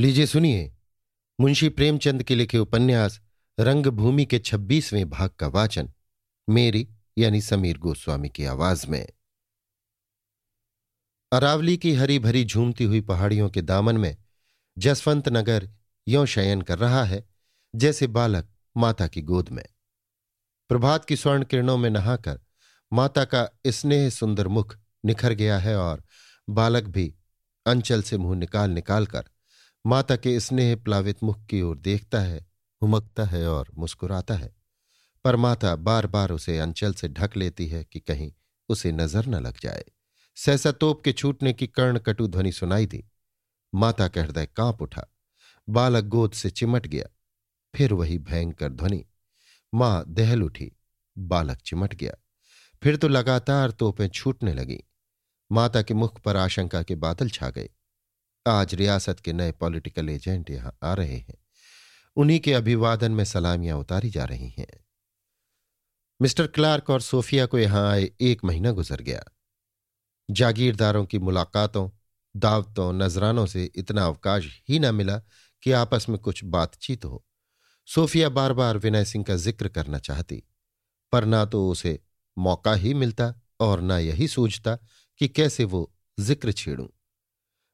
लीजिए सुनिए। मुंशी प्रेमचंद के लिखे उपन्यास रंगभूमि के छब्बीसवें भाग का वाचन, मेरी यानी समीर गोस्वामी की आवाज़ में। अरावली की हरी भरी झूमती हुई पहाड़ियों के दामन में जसवंत नगर यों शयन कर रहा है, जैसे बालक माता की गोद में। प्रभात की स्वर्ण किरणों में नहाकर माता का स्नेह सुंदर मुख निखर गया है और बालक भी अंचल से मुँह निकाल निकाल कर माता के स्नेह प्लावित मुख की ओर देखता है, हुमकता है और मुस्कुराता है। पर माता बार बार उसे अंचल से ढक लेती है कि कहीं उसे नज़र न लग जाए। सहसा तोप के छूटने की कर्ण कटु ध्वनि सुनाई दी। माता का हृदय काँप उठा। बालक गोद से चिमट गया। फिर वही भयंकर ध्वनि। माँ दहल उठी। बालक चिमट गया। फिर तो लगातार तोपें छूटने लगी। माता के मुख पर आशंका के बादल छा गए। आज रियासत के नए पॉलिटिकल एजेंट यहाँ आ रहे हैं। उन्हीं के अभिवादन में सलामियाँ उतारी जा रही हैं। मिस्टर क्लार्क और सोफिया को यहाँ आए एक महीना गुजर गया। जागीरदारों की मुलाकातों, दावतों, नजरानों से इतना अवकाश ही न मिला कि आपस में कुछ बातचीत हो। सोफिया बार बार विनय सिंह का ज़िक्र करना चाहती, पर ना तो उसे मौका ही मिलता और ना यही सूझता कि कैसे वो ज़िक्र छेड़ूं।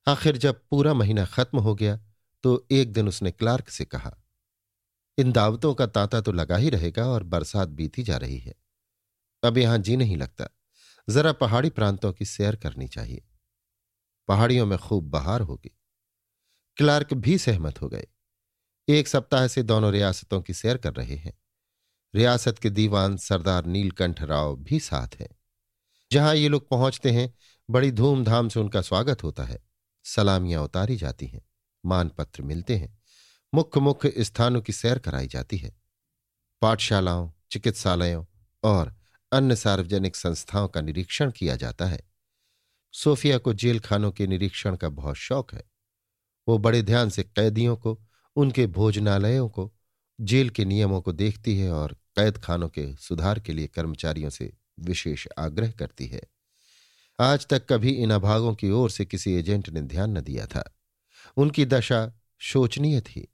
आखिर जब पूरा महीना खत्म हो गया तो एक दिन उसने क्लार्क से कहा, इन दावतों का तांता तो लगा ही रहेगा और बरसात बीती जा रही है। अब यहाँ जी नहीं लगता। जरा पहाड़ी प्रांतों की सैर करनी चाहिए। पहाड़ियों में खूब बहार होगी क्लार्क भी सहमत हो गए। एक सप्ताह से दोनों रियासतों की सैर कर रहे हैं। रियासत के दीवान सरदार नीलकंठ राव भी साथ हैं। जहाँ ये लोग पहुँचते हैं, बड़ी धूमधाम से उनका स्वागत होता है। सलामियाँ उतारी जाती हैं, मानपत्र मिलते हैं मुख्य मुख्य स्थानों की सैर कराई जाती है। पाठशालाओं, चिकित्सालयों और अन्य सार्वजनिक संस्थाओं का निरीक्षण किया जाता है। सोफिया को जेल खानों के निरीक्षण का बहुत शौक है। वो बड़े ध्यान से कैदियों को, उनके भोजनालयों को, जेल के नियमों को देखती है और कैद खानों के सुधार के लिए कर्मचारियों से विशेष आग्रह करती है। आज तक कभी इन अभागों की ओर से किसी एजेंट ने ध्यान न दिया था। उनकी दशा शोचनीय थी।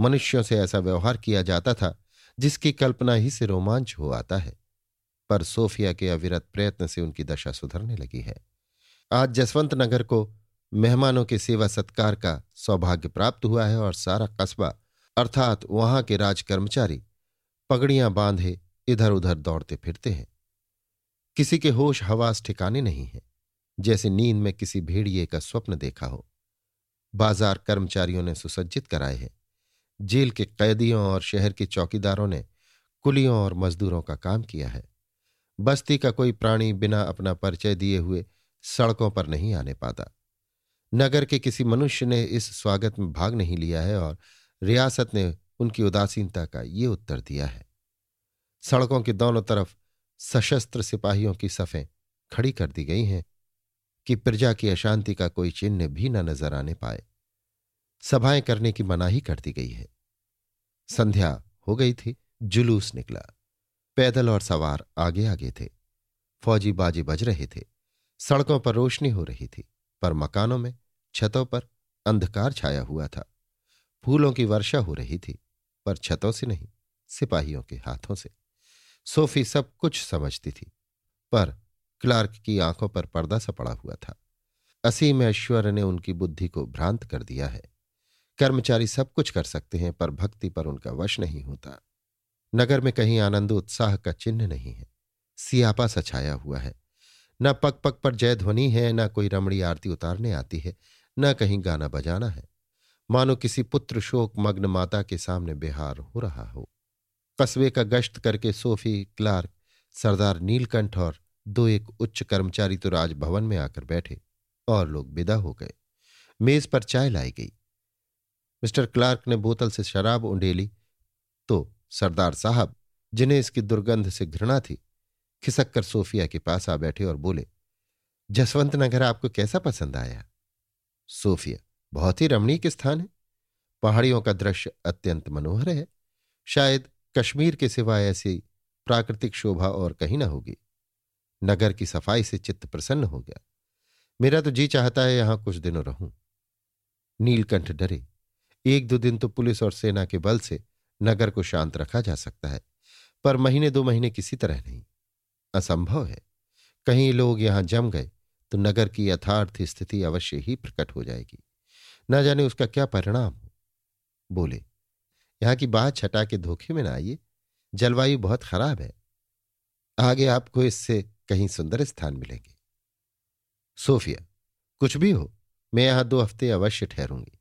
मनुष्यों से ऐसा व्यवहार किया जाता था, जिसकी कल्पना ही से रोमांच हो आता है। पर सोफिया के अविरत प्रयत्न से उनकी दशा सुधरने लगी है। आज जसवंत नगर को मेहमानों के सेवा सत्कार का सौभाग्य प्राप्त हुआ है और सारा कस्बा, अर्थात वहाँ के राज कर्मचारी पगड़ियाँ बांधे इधर उधर दौड़ते फिरते हैं। किसी के होश हवास ठिकाने नहीं है, जैसे नींद में किसी भेड़िए का स्वप्न देखा हो। बाज़ार कर्मचारियों ने सुसज्जित कराए हैं। जेल के कैदियों और शहर के चौकीदारों ने कुलियों और मजदूरों का काम किया है। बस्ती का कोई प्राणी बिना अपना परिचय दिए हुए सड़कों पर नहीं आने पाता। नगर के किसी मनुष्य ने इस स्वागत में भाग नहीं लिया है और रियासत ने उनकी उदासीनता का ये उत्तर दिया है। सड़कों के दोनों तरफ़ सशस्त्र सिपाहियों की सफ़ें खड़ी कर दी गई हैं कि प्रजा की अशांति का कोई चिन्ह भी न नज़र आने पाए। सभाएँ करने की मनाही कर दी गई है। संध्या हो गई थी, जुलूस निकला। पैदल और सवार आगे आगे थे। फौजी बाजी बज रहे थे। सड़कों पर रोशनी हो रही थी, पर मकानों में, छतों पर अंधकार छाया हुआ था। फूलों की वर्षा हो रही थी, पर छतों से नहीं, सिपाहियों के हाथों से। सोफी सब कुछ समझती थी, पर क्लार्क की आँखों पर पर्दा सा पड़ा हुआ था। असीम ऐश्वर्य ने उनकी बुद्धि को भ्रांत कर दिया है। कर्मचारी सब कुछ कर सकते हैं, पर भक्ति पर उनका वश नहीं होता। नगर में कहीं आनंद उत्साह का चिन्ह नहीं है। सियापा सा छाया हुआ है। न पग पग पर जय ध्वनि है, न कोई रमणी आरती उतारने आती है, न कहीं गाना बजाना है। मानो किसी पुत्र शोक मग्न माता के सामने बिहार हो रहा हो। कस्बे का गश्त करके सोफी, क्लार्क, सरदार नीलकंठ और दो एक उच्च कर्मचारी तो राजभवन में आकर बैठे और लोग विदा हो गए। मेज पर चाय लाई गई। मिस्टर क्लार्क ने बोतल से शराब उंडेली। तो सरदार साहब, जिन्हें इसकी दुर्गंध से घृणा थी, खिसक कर सोफिया के पास आ बैठे और बोले, जसवंत नगर आपको कैसा पसंद आया? सोफिया, बहुत ही रमणीक स्थान है। पहाड़ियों का दृश्य अत्यंत मनोहर है। शायद कश्मीर के सिवाय ऐसी प्राकृतिक शोभा और कहीं ना होगी। नगर की सफ़ाई से चित्त प्रसन्न हो गया। मेरा तो जी चाहता है यहाँ कुछ दिनों रहूँ। नीलकंठ डरे। एक दो दिन तो पुलिस और सेना के बल से नगर को शांत रखा जा सकता है, पर महीने दो महीने किसी तरह नहीं। असंभव है। कहीं लोग यहाँ जम गए तो नगर की यथार्थ स्थिति अवश्य ही प्रकट हो जाएगी। न जाने उसका क्या परिणाम हो। बोले यहाँ की बात छटा के धोखे में ना आइए। जलवायु बहुत खराब है। आगे आपको इससे कहीं सुंदर स्थान मिलेंगे। सोफिया, कुछ भी हो, मैं यहाँ दो हफ़्ते अवश्य ठहरूँगी।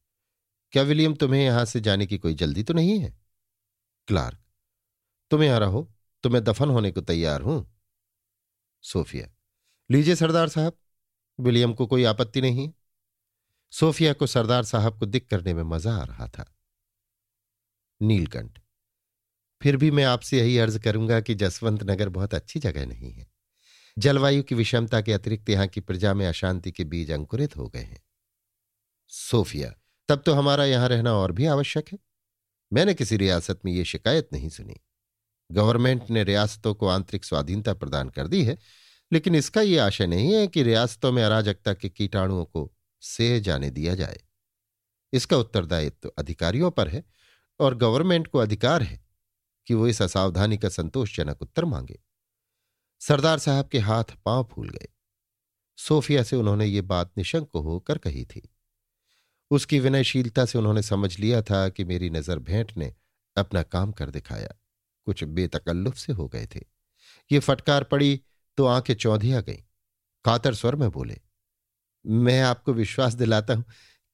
क्या विलियम, तुम्हें यहाँ से जाने की कोई जल्दी तो नहीं है? क्लार्क, तुम यहाँ रहो तो मैं दफन होने को तैयार हूँ। सोफिया, लीजिए सरदार साहब, विलियम को कोई आपत्ति नहीं। सोफिया को सरदार साहब को दिख करने में मज़ा आ रहा था। नीलकंठ। फिर भी मैं आपसे यही अर्ज़ करूँगा कि जसवंत नगर बहुत अच्छी जगह नहीं है। जलवायु की विषमता के अतिरिक्त यहाँ की प्रजा में अशांति के बीज अंकुरित हो गए हैं। सोफिया, तब तो हमारा यहाँ रहना और भी आवश्यक है। मैंने किसी रियासत में ये शिकायत नहीं सुनी। गवर्नमेंट ने रियासतों को आंतरिक स्वाधीनता प्रदान कर दी है, लेकिन इसका यह आशय नहीं है कि रियासतों में अराजकता के कीटाणुओं को सेह जाने दिया जाए। इसका उत्तरदायित्व तो अधिकारियों पर है और गवर्नमेंट को अधिकार है कि वो इस असावधानी का संतोषजनक उत्तर मांगे। सरदार साहब के हाथ पाँव फूल गए। सोफिया से उन्होंने ये बात निशंक होकर कही थी। उसकी विनयशीलता से उन्होंने समझ लिया था कि मेरी नज़र भेंट ने अपना काम कर दिखाया। कुछ बेतकल्लुफ से हो गए थे। ये फटकार पड़ी तो आँखें चौधिया गईं। कातर स्वर में बोले, मैं आपको विश्वास दिलाता हूँ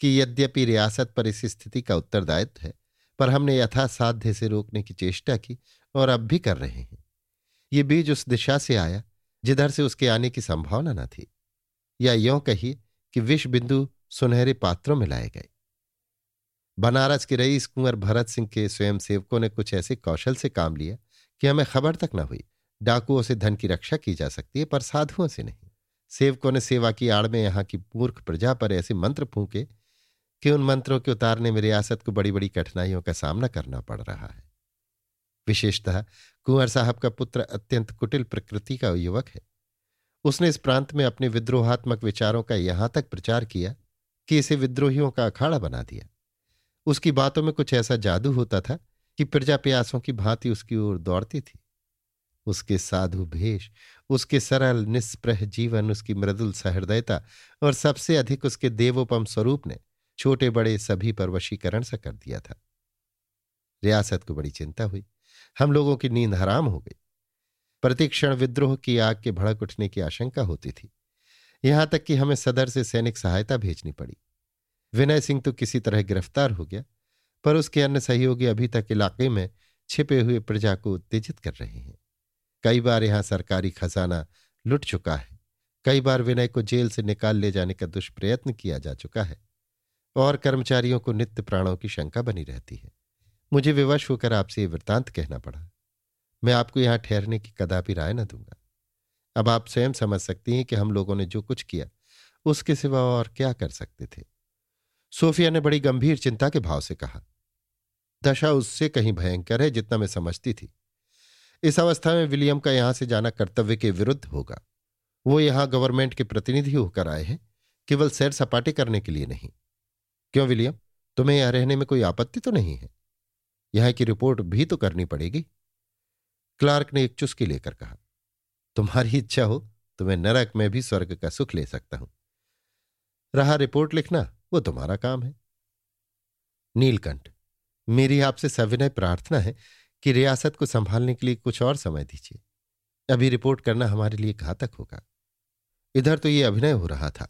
कि यद्यपि रियासत पर इस स्थिति का उत्तरदायित्व है पर हमने यथासाध्य से रोकने की चेष्टा की और अब भी कर रहे हैं। ये बीज उस दिशा से आया, जिधर से उसके आने की संभावना न थी। या यों कहिए कि विष बिंदु सुनहरे पात्रों में लाए गए। बनारस के रईस कुंवर भरत सिंह के स्वयंसेवकों ने कुछ ऐसे कौशल से काम लिया कि हमें खबर तक न हुई। डाकुओं से धन की रक्षा की जा सकती है, पर साधुओं से नहीं। सेवकों ने सेवा की आड़ में यहाँ की मूर्ख प्रजा पर ऐसे मंत्र फूके कि उन मंत्रों के उतारने में रियासत को बड़ी बड़ी कठिनाइयों का सामना करना पड़ रहा है। विशेषतः कुंवर साहब का पुत्र अत्यंत कुटिल प्रकृति का युवक है। उसने इस प्रांत में अपने विद्रोहात्मक विचारों का यहाँ तक प्रचार किया कि इसे विद्रोहियों का अखाड़ा बना दिया। उसकी बातों में कुछ ऐसा जादू होता था कि प्रजा प्यासों की भांति उसकी ओर दौड़ती थी। उसके साधु भेष, उसके सरल निष्प्रह जीवन, उसकी मृदुल सहृदयता और सबसे अधिक उसके देवोपम स्वरूप ने छोटे बड़े सभी पर वशीकरण सा कर दिया था। रियासत को बड़ी चिंता हुई। हम लोगों की नींद हराम हो गई। प्रतिक्षण विद्रोह की आग के भड़क उठने की आशंका होती थी। यहाँ तक कि हमें सदर से सैनिक सहायता भेजनी पड़ी। विनय सिंह तो किसी तरह गिरफ़्तार हो गया, पर उसके अन्य सहयोगी अभी तक इलाके में छिपे हुए प्रजा को उत्तेजित कर रहे हैं। कई बार यहाँ सरकारी खजाना लुट चुका है। कई बार विनय को जेल से निकाल ले जाने का दुष्प्रयत्न किया जा चुका है। और कर्मचारियों को नित्य प्राणों की शंका बनी रहती है। मुझे विवश होकर आपसे ये वृत्तांत कहना पड़ा। मैं आपको यहाँ ठहरने की कदापि राय न दूँगा। अब आप स्वयं समझ सकती हैं कि हम लोगों ने जो कुछ किया, उसके सिवा और क्या कर सकते थे। सोफिया ने बड़ी गंभीर चिंता के भाव से कहा। दशा उससे कहीं भयंकर है जितना मैं समझती थी। इस अवस्था में विलियम का यहाँ से जाना कर्तव्य के विरुद्ध होगा। वो यहाँ गवर्नमेंट के प्रतिनिधि होकर आए हैं, केवल सैर सपाटे करने के लिए नहीं। क्यों विलियम? तुम्हें यहाँ रहने में कोई आपत्ति तो नहीं है? यहाँ की रिपोर्ट भी तो करनी पड़ेगी। क्लार्क ने एक चुस्की लेकर कहा, तुम्हारी इच्छा हो तो मैं नरक में भी स्वर्ग का सुख ले सकता हूँ। रहा रिपोर्ट लिखना, वो तुम्हारा काम है। नीलकंठ, मेरी आपसे सविनय प्रार्थना है कि रियासत को संभालने के लिए कुछ और समय दीजिए। अभी रिपोर्ट करना हमारे लिए घातक होगा। इधर तो ये अभिनय हो रहा था।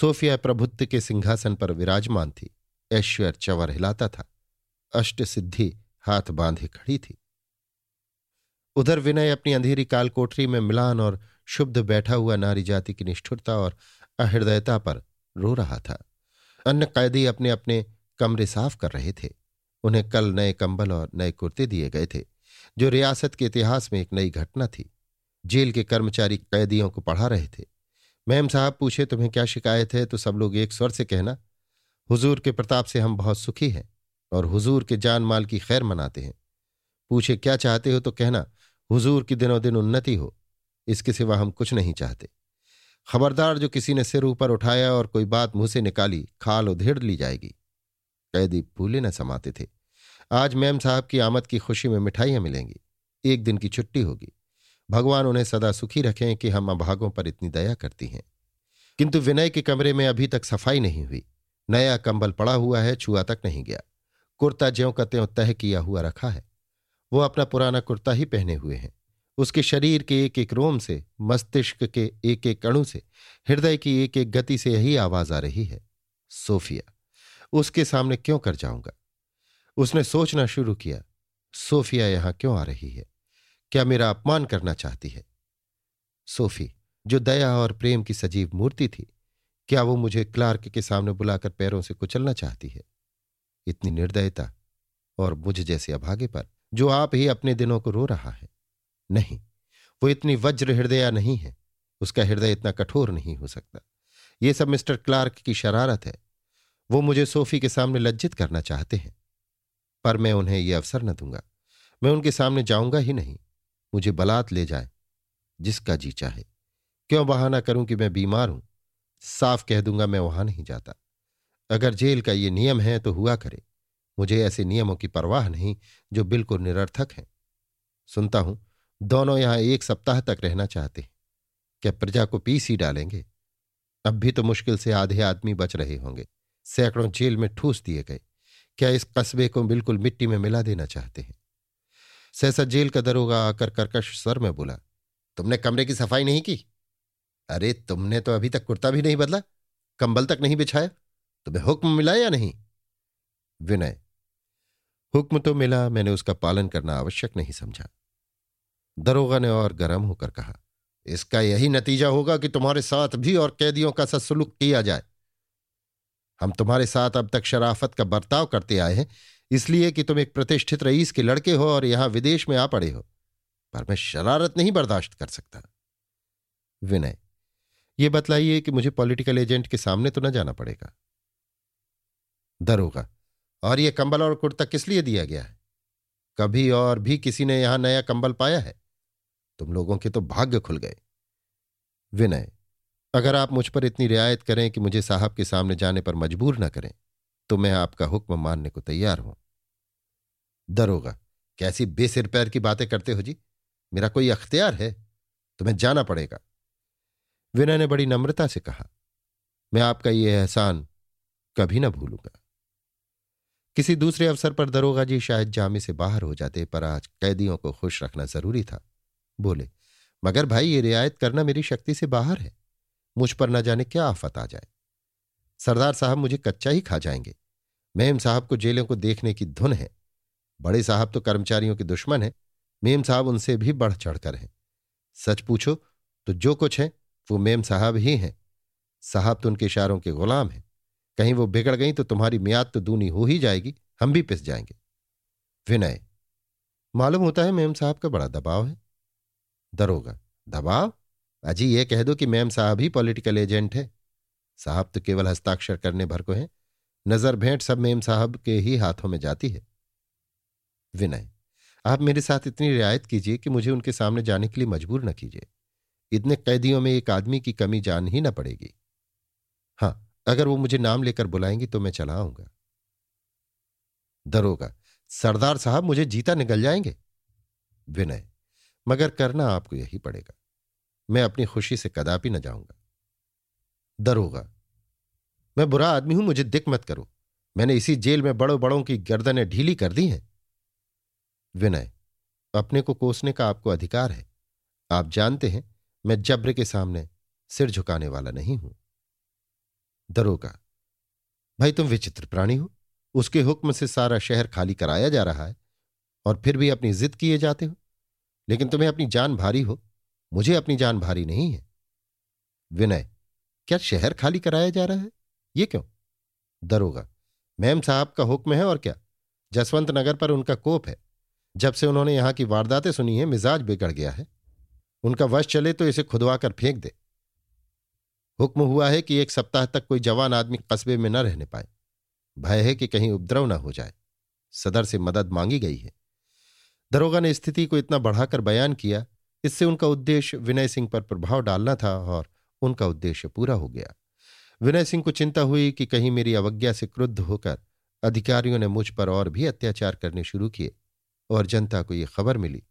सोफिया प्रभुत्व के सिंहासन पर विराजमान थी। ऐश्वर्य चवर हिलाता था। अष्ट सिद्धि हाथ बांधे खड़ी थी। उधर विनय अपनी अंधेरी काल कोठरी में मिलान और शुद्ध बैठा हुआ नारी जाति की निष्ठुरता और अहृदयता पर रो रहा था। अन्य कैदी अपने अपने कमरे साफ़ कर रहे थे। उन्हें कल नए कंबल और नए कुर्ते दिए गए थे, जो रियासत के इतिहास में एक नई घटना थी। जेल के कर्मचारी कैदियों को पढ़ा रहे थे। मैम साहब पूछे, तुम्हें क्या शिकायत है? तो सब लोग एक स्वर से कहना, हुजूर के प्रताप से हम बहुत सुखी हैं और हुजूर के जान माल की खैर मनाते हैं। पूछे, क्या चाहते हो? तो कहना, हुजूर की दिनों दिन उन्नति हो, इसके सिवा हम कुछ नहीं चाहते। खबरदार जो किसी ने सिर ऊपर उठाया और कोई बात मुँह से निकाली, खाल उधेड़ ली जाएगी। कैदी फूले न समाते थे। आज मैम साहब की आमद की खुशी में मिठाइयाँ मिलेंगी। एक दिन की छुट्टी होगी। भगवान उन्हें सदा सुखी रखें कि हम अभागों पर इतनी दया करती हैं। किंतु विनय के कमरे में अभी तक सफ़ाई नहीं हुई। नया कंबल पड़ा हुआ है, छुआ तक नहीं गया। कुर्ता ज्यों का त्यों तह किया हुआ रखा है। वो अपना पुराना कुर्ता ही पहने हुए हैं। उसके शरीर के एक एक रोम से, मस्तिष्क के एक एक अणु से, हृदय की एक एक गति से यही आवाज़ आ रही है, सोफिया, उसके सामने क्यों कर जाऊँगा? उसने सोचना शुरू किया, सोफिया यहाँ क्यों आ रही है? क्या मेरा अपमान करना चाहती है? सोफी, जो दया और प्रेम की सजीव मूर्ति थी, क्या वो मुझे क्लार्क के सामने बुलाकर पैरों से कुचलना चाहती है? इतनी निर्दयता और मुझ जैसे अभागे पर, जो आप ही अपने दिनों को रो रहा है। नहीं, वो इतनी वज्र हृदया नहीं है। उसका हृदय इतना कठोर नहीं हो सकता। ये सब मिस्टर क्लार्क की शरारत है। वो मुझे सोफी के सामने लज्जित करना चाहते हैं। पर मैं उन्हें यह अवसर न दूँगा। मैं उनके सामने जाऊँगा ही नहीं। मुझे बलात् ले जाए, जिसका जी चाहे। क्यों बहाना करूँ कि मैं बीमार हूँ? साफ़ कह दूँगा मैं वहाँ नहीं जाता। अगर जेल का ये नियम है तो हुआ करे। मुझे ऐसे नियमों की परवाह नहीं, जो बिल्कुल निरर्थक हैं। सुनता हूँ, दोनों यहाँ एक सप्ताह तक रहना चाहते हैं। क्या प्रजा को पीस ही डालेंगे? अब भी तो मुश्किल से आधे आदमी बच रहे होंगे। सैकड़ों जेल में ठूस दिए गए। क्या इस कस्बे को बिल्कुल मिट्टी में मिला देना चाहते हैं? सहसा जेल का दरोगा आकर कर्कश स्वर में बोला, तुमने कमरे की सफ़ाई नहीं की? अरे, तुमने तो अभी तक कुर्ता भी नहीं बदला, कंबल तक नहीं बिछाया, तुम्हें हुक्म मिला या नहीं? विनय, हुक्म तो मिला, मैंने उसका पालन करना आवश्यक नहीं समझा। दरोगा ने और गर्म होकर कहा, इसका यही नतीजा होगा कि तुम्हारे साथ भी और कैदियों का सत्सुलूक किया जाए। हम तुम्हारे साथ अब तक शराफत का बर्ताव करते आए हैं इसलिए कि तुम एक प्रतिष्ठित रईस के लड़के हो और यहाँ विदेश में आ पड़े हो। पर मैं शरारत नहीं बर्दाश्त कर सकता। विनय यह बतलाइए कि मुझे पॉलिटिकल एजेंट के सामने तो न जाना पड़ेगा। दरोगा, और यह कंबल और कुर्ता किस लिए दिया गया है? कभी और भी किसी ने यहाँ नया कंबल पाया है? तुम लोगों के तो भाग्य खुल गए। विनय, अगर आप मुझ पर इतनी रियायत करें कि मुझे साहब के सामने जाने पर मजबूर न करें तो मैं आपका हुक्म मानने को तैयार हूँ। दरोगा कैसी बेसिर पैर की बातें करते हो जी? मेरा कोई अख्तियार है, तुम्हें जाना पड़ेगा। विनय ने बड़ी नम्रता से कहा, मैं आपका यह एहसान कभी ना भूलूँगा। किसी दूसरे अवसर पर दरोगा जी शायद जामे से बाहर हो जाते, पर आज कैदियों को खुश रखना ज़रूरी था। बोले, मगर भाई, ये रियायत करना मेरी शक्ति से बाहर है। मुझ पर न जाने क्या आफत आ जाए। सरदार साहब मुझे कच्चा ही खा जाएँगे। मेम साहब को जेलों को देखने की धुन है। बड़े साहब तो कर्मचारियों के दुश्मन हैं, मेम साहब उनसे भी बढ़ चढ़कर हैं। सच पूछो तो जो कुछ है, वो मेम साहब ही हैं। साहब तो उनके इशारों के गुलाम हैं। कहीं वो बिगड़ गई तो तुम्हारी मियाद तो दूनी हो ही जाएगी, हम भी पिस जाएँगे। विनय, मालूम होता है मेम साहब का बड़ा दबाव है? दरोगा, दबाव? अजी ये कह दो कि मैम साहब ही पॉलिटिकल एजेंट है। साहब तो केवल हस्ताक्षर करने भर को हैं। नज़र भेंट सब मेम साहब के ही हाथों में जाती है। विनय, आप मेरे साथ इतनी रियायत कीजिए कि मुझे उनके सामने जाने के लिए मजबूर न कीजिए। इतने कैदियों में एक आदमी की कमी जान ही ना पड़ेगी। हाँ, अगर वो मुझे नाम लेकर बुलाएँगी तो मैं चला आऊँगा। दरोगा, सरदार साहब मुझे जीता निकल जाएँगे? विनय, मगर करना आपको यही पड़ेगा। मैं अपनी खुशी से कदापि न जाऊँगा। दरोगा, मैं बुरा आदमी हूँ, मुझे दिक मत करो। मैंने इसी जेल में बड़ों बड़ों की गर्दनें ढीली कर दी हैं। विनय, अपने को कोसने का आपको अधिकार है। आप जानते हैं, मैं जब्र के सामने सिर झुकाने वाला नहीं हूँ। दरोगा, भाई तुम विचित्र प्राणी हो। उसके हुक्म से सारा शहर खाली कराया जा रहा है और फिर भी अपनी जिद किए जाते हो। लेकिन तुम्हें अपनी जान भारी हो। मुझे अपनी जान भारी नहीं है। विनय, क्या शहर खाली कराया जा रहा है? ये क्यों? दरोगा, मैम साहब का हुक्म है और क्या? जसवंत नगर पर उनका कोप है। जब से उन्होंने यहाँ की वारदातें सुनी है, मिजाज बिगड़ गया है। उनका वश चले तो इसे खुदवा कर फेंक दे। हुक्म हुआ है कि एक सप्ताह तक कोई जवान आदमी कस्बे में न रहने पाए। भय है कि कहीं उपद्रव न हो जाए। सदर से मदद मांगी गई है। दरोगा ने स्थिति को इतना बढ़ाकर बयान किया, इससे उनका उद्देश्य विनय सिंह पर प्रभाव डालना था और उनका उद्देश्य पूरा हो गया। विनय सिंह को चिंता हुई कि कहीं मेरी अवज्ञा से क्रुद्ध होकर अधिकारियों ने मुझ पर और भी अत्याचार करने शुरू किए। और जनता को ये खबर मिली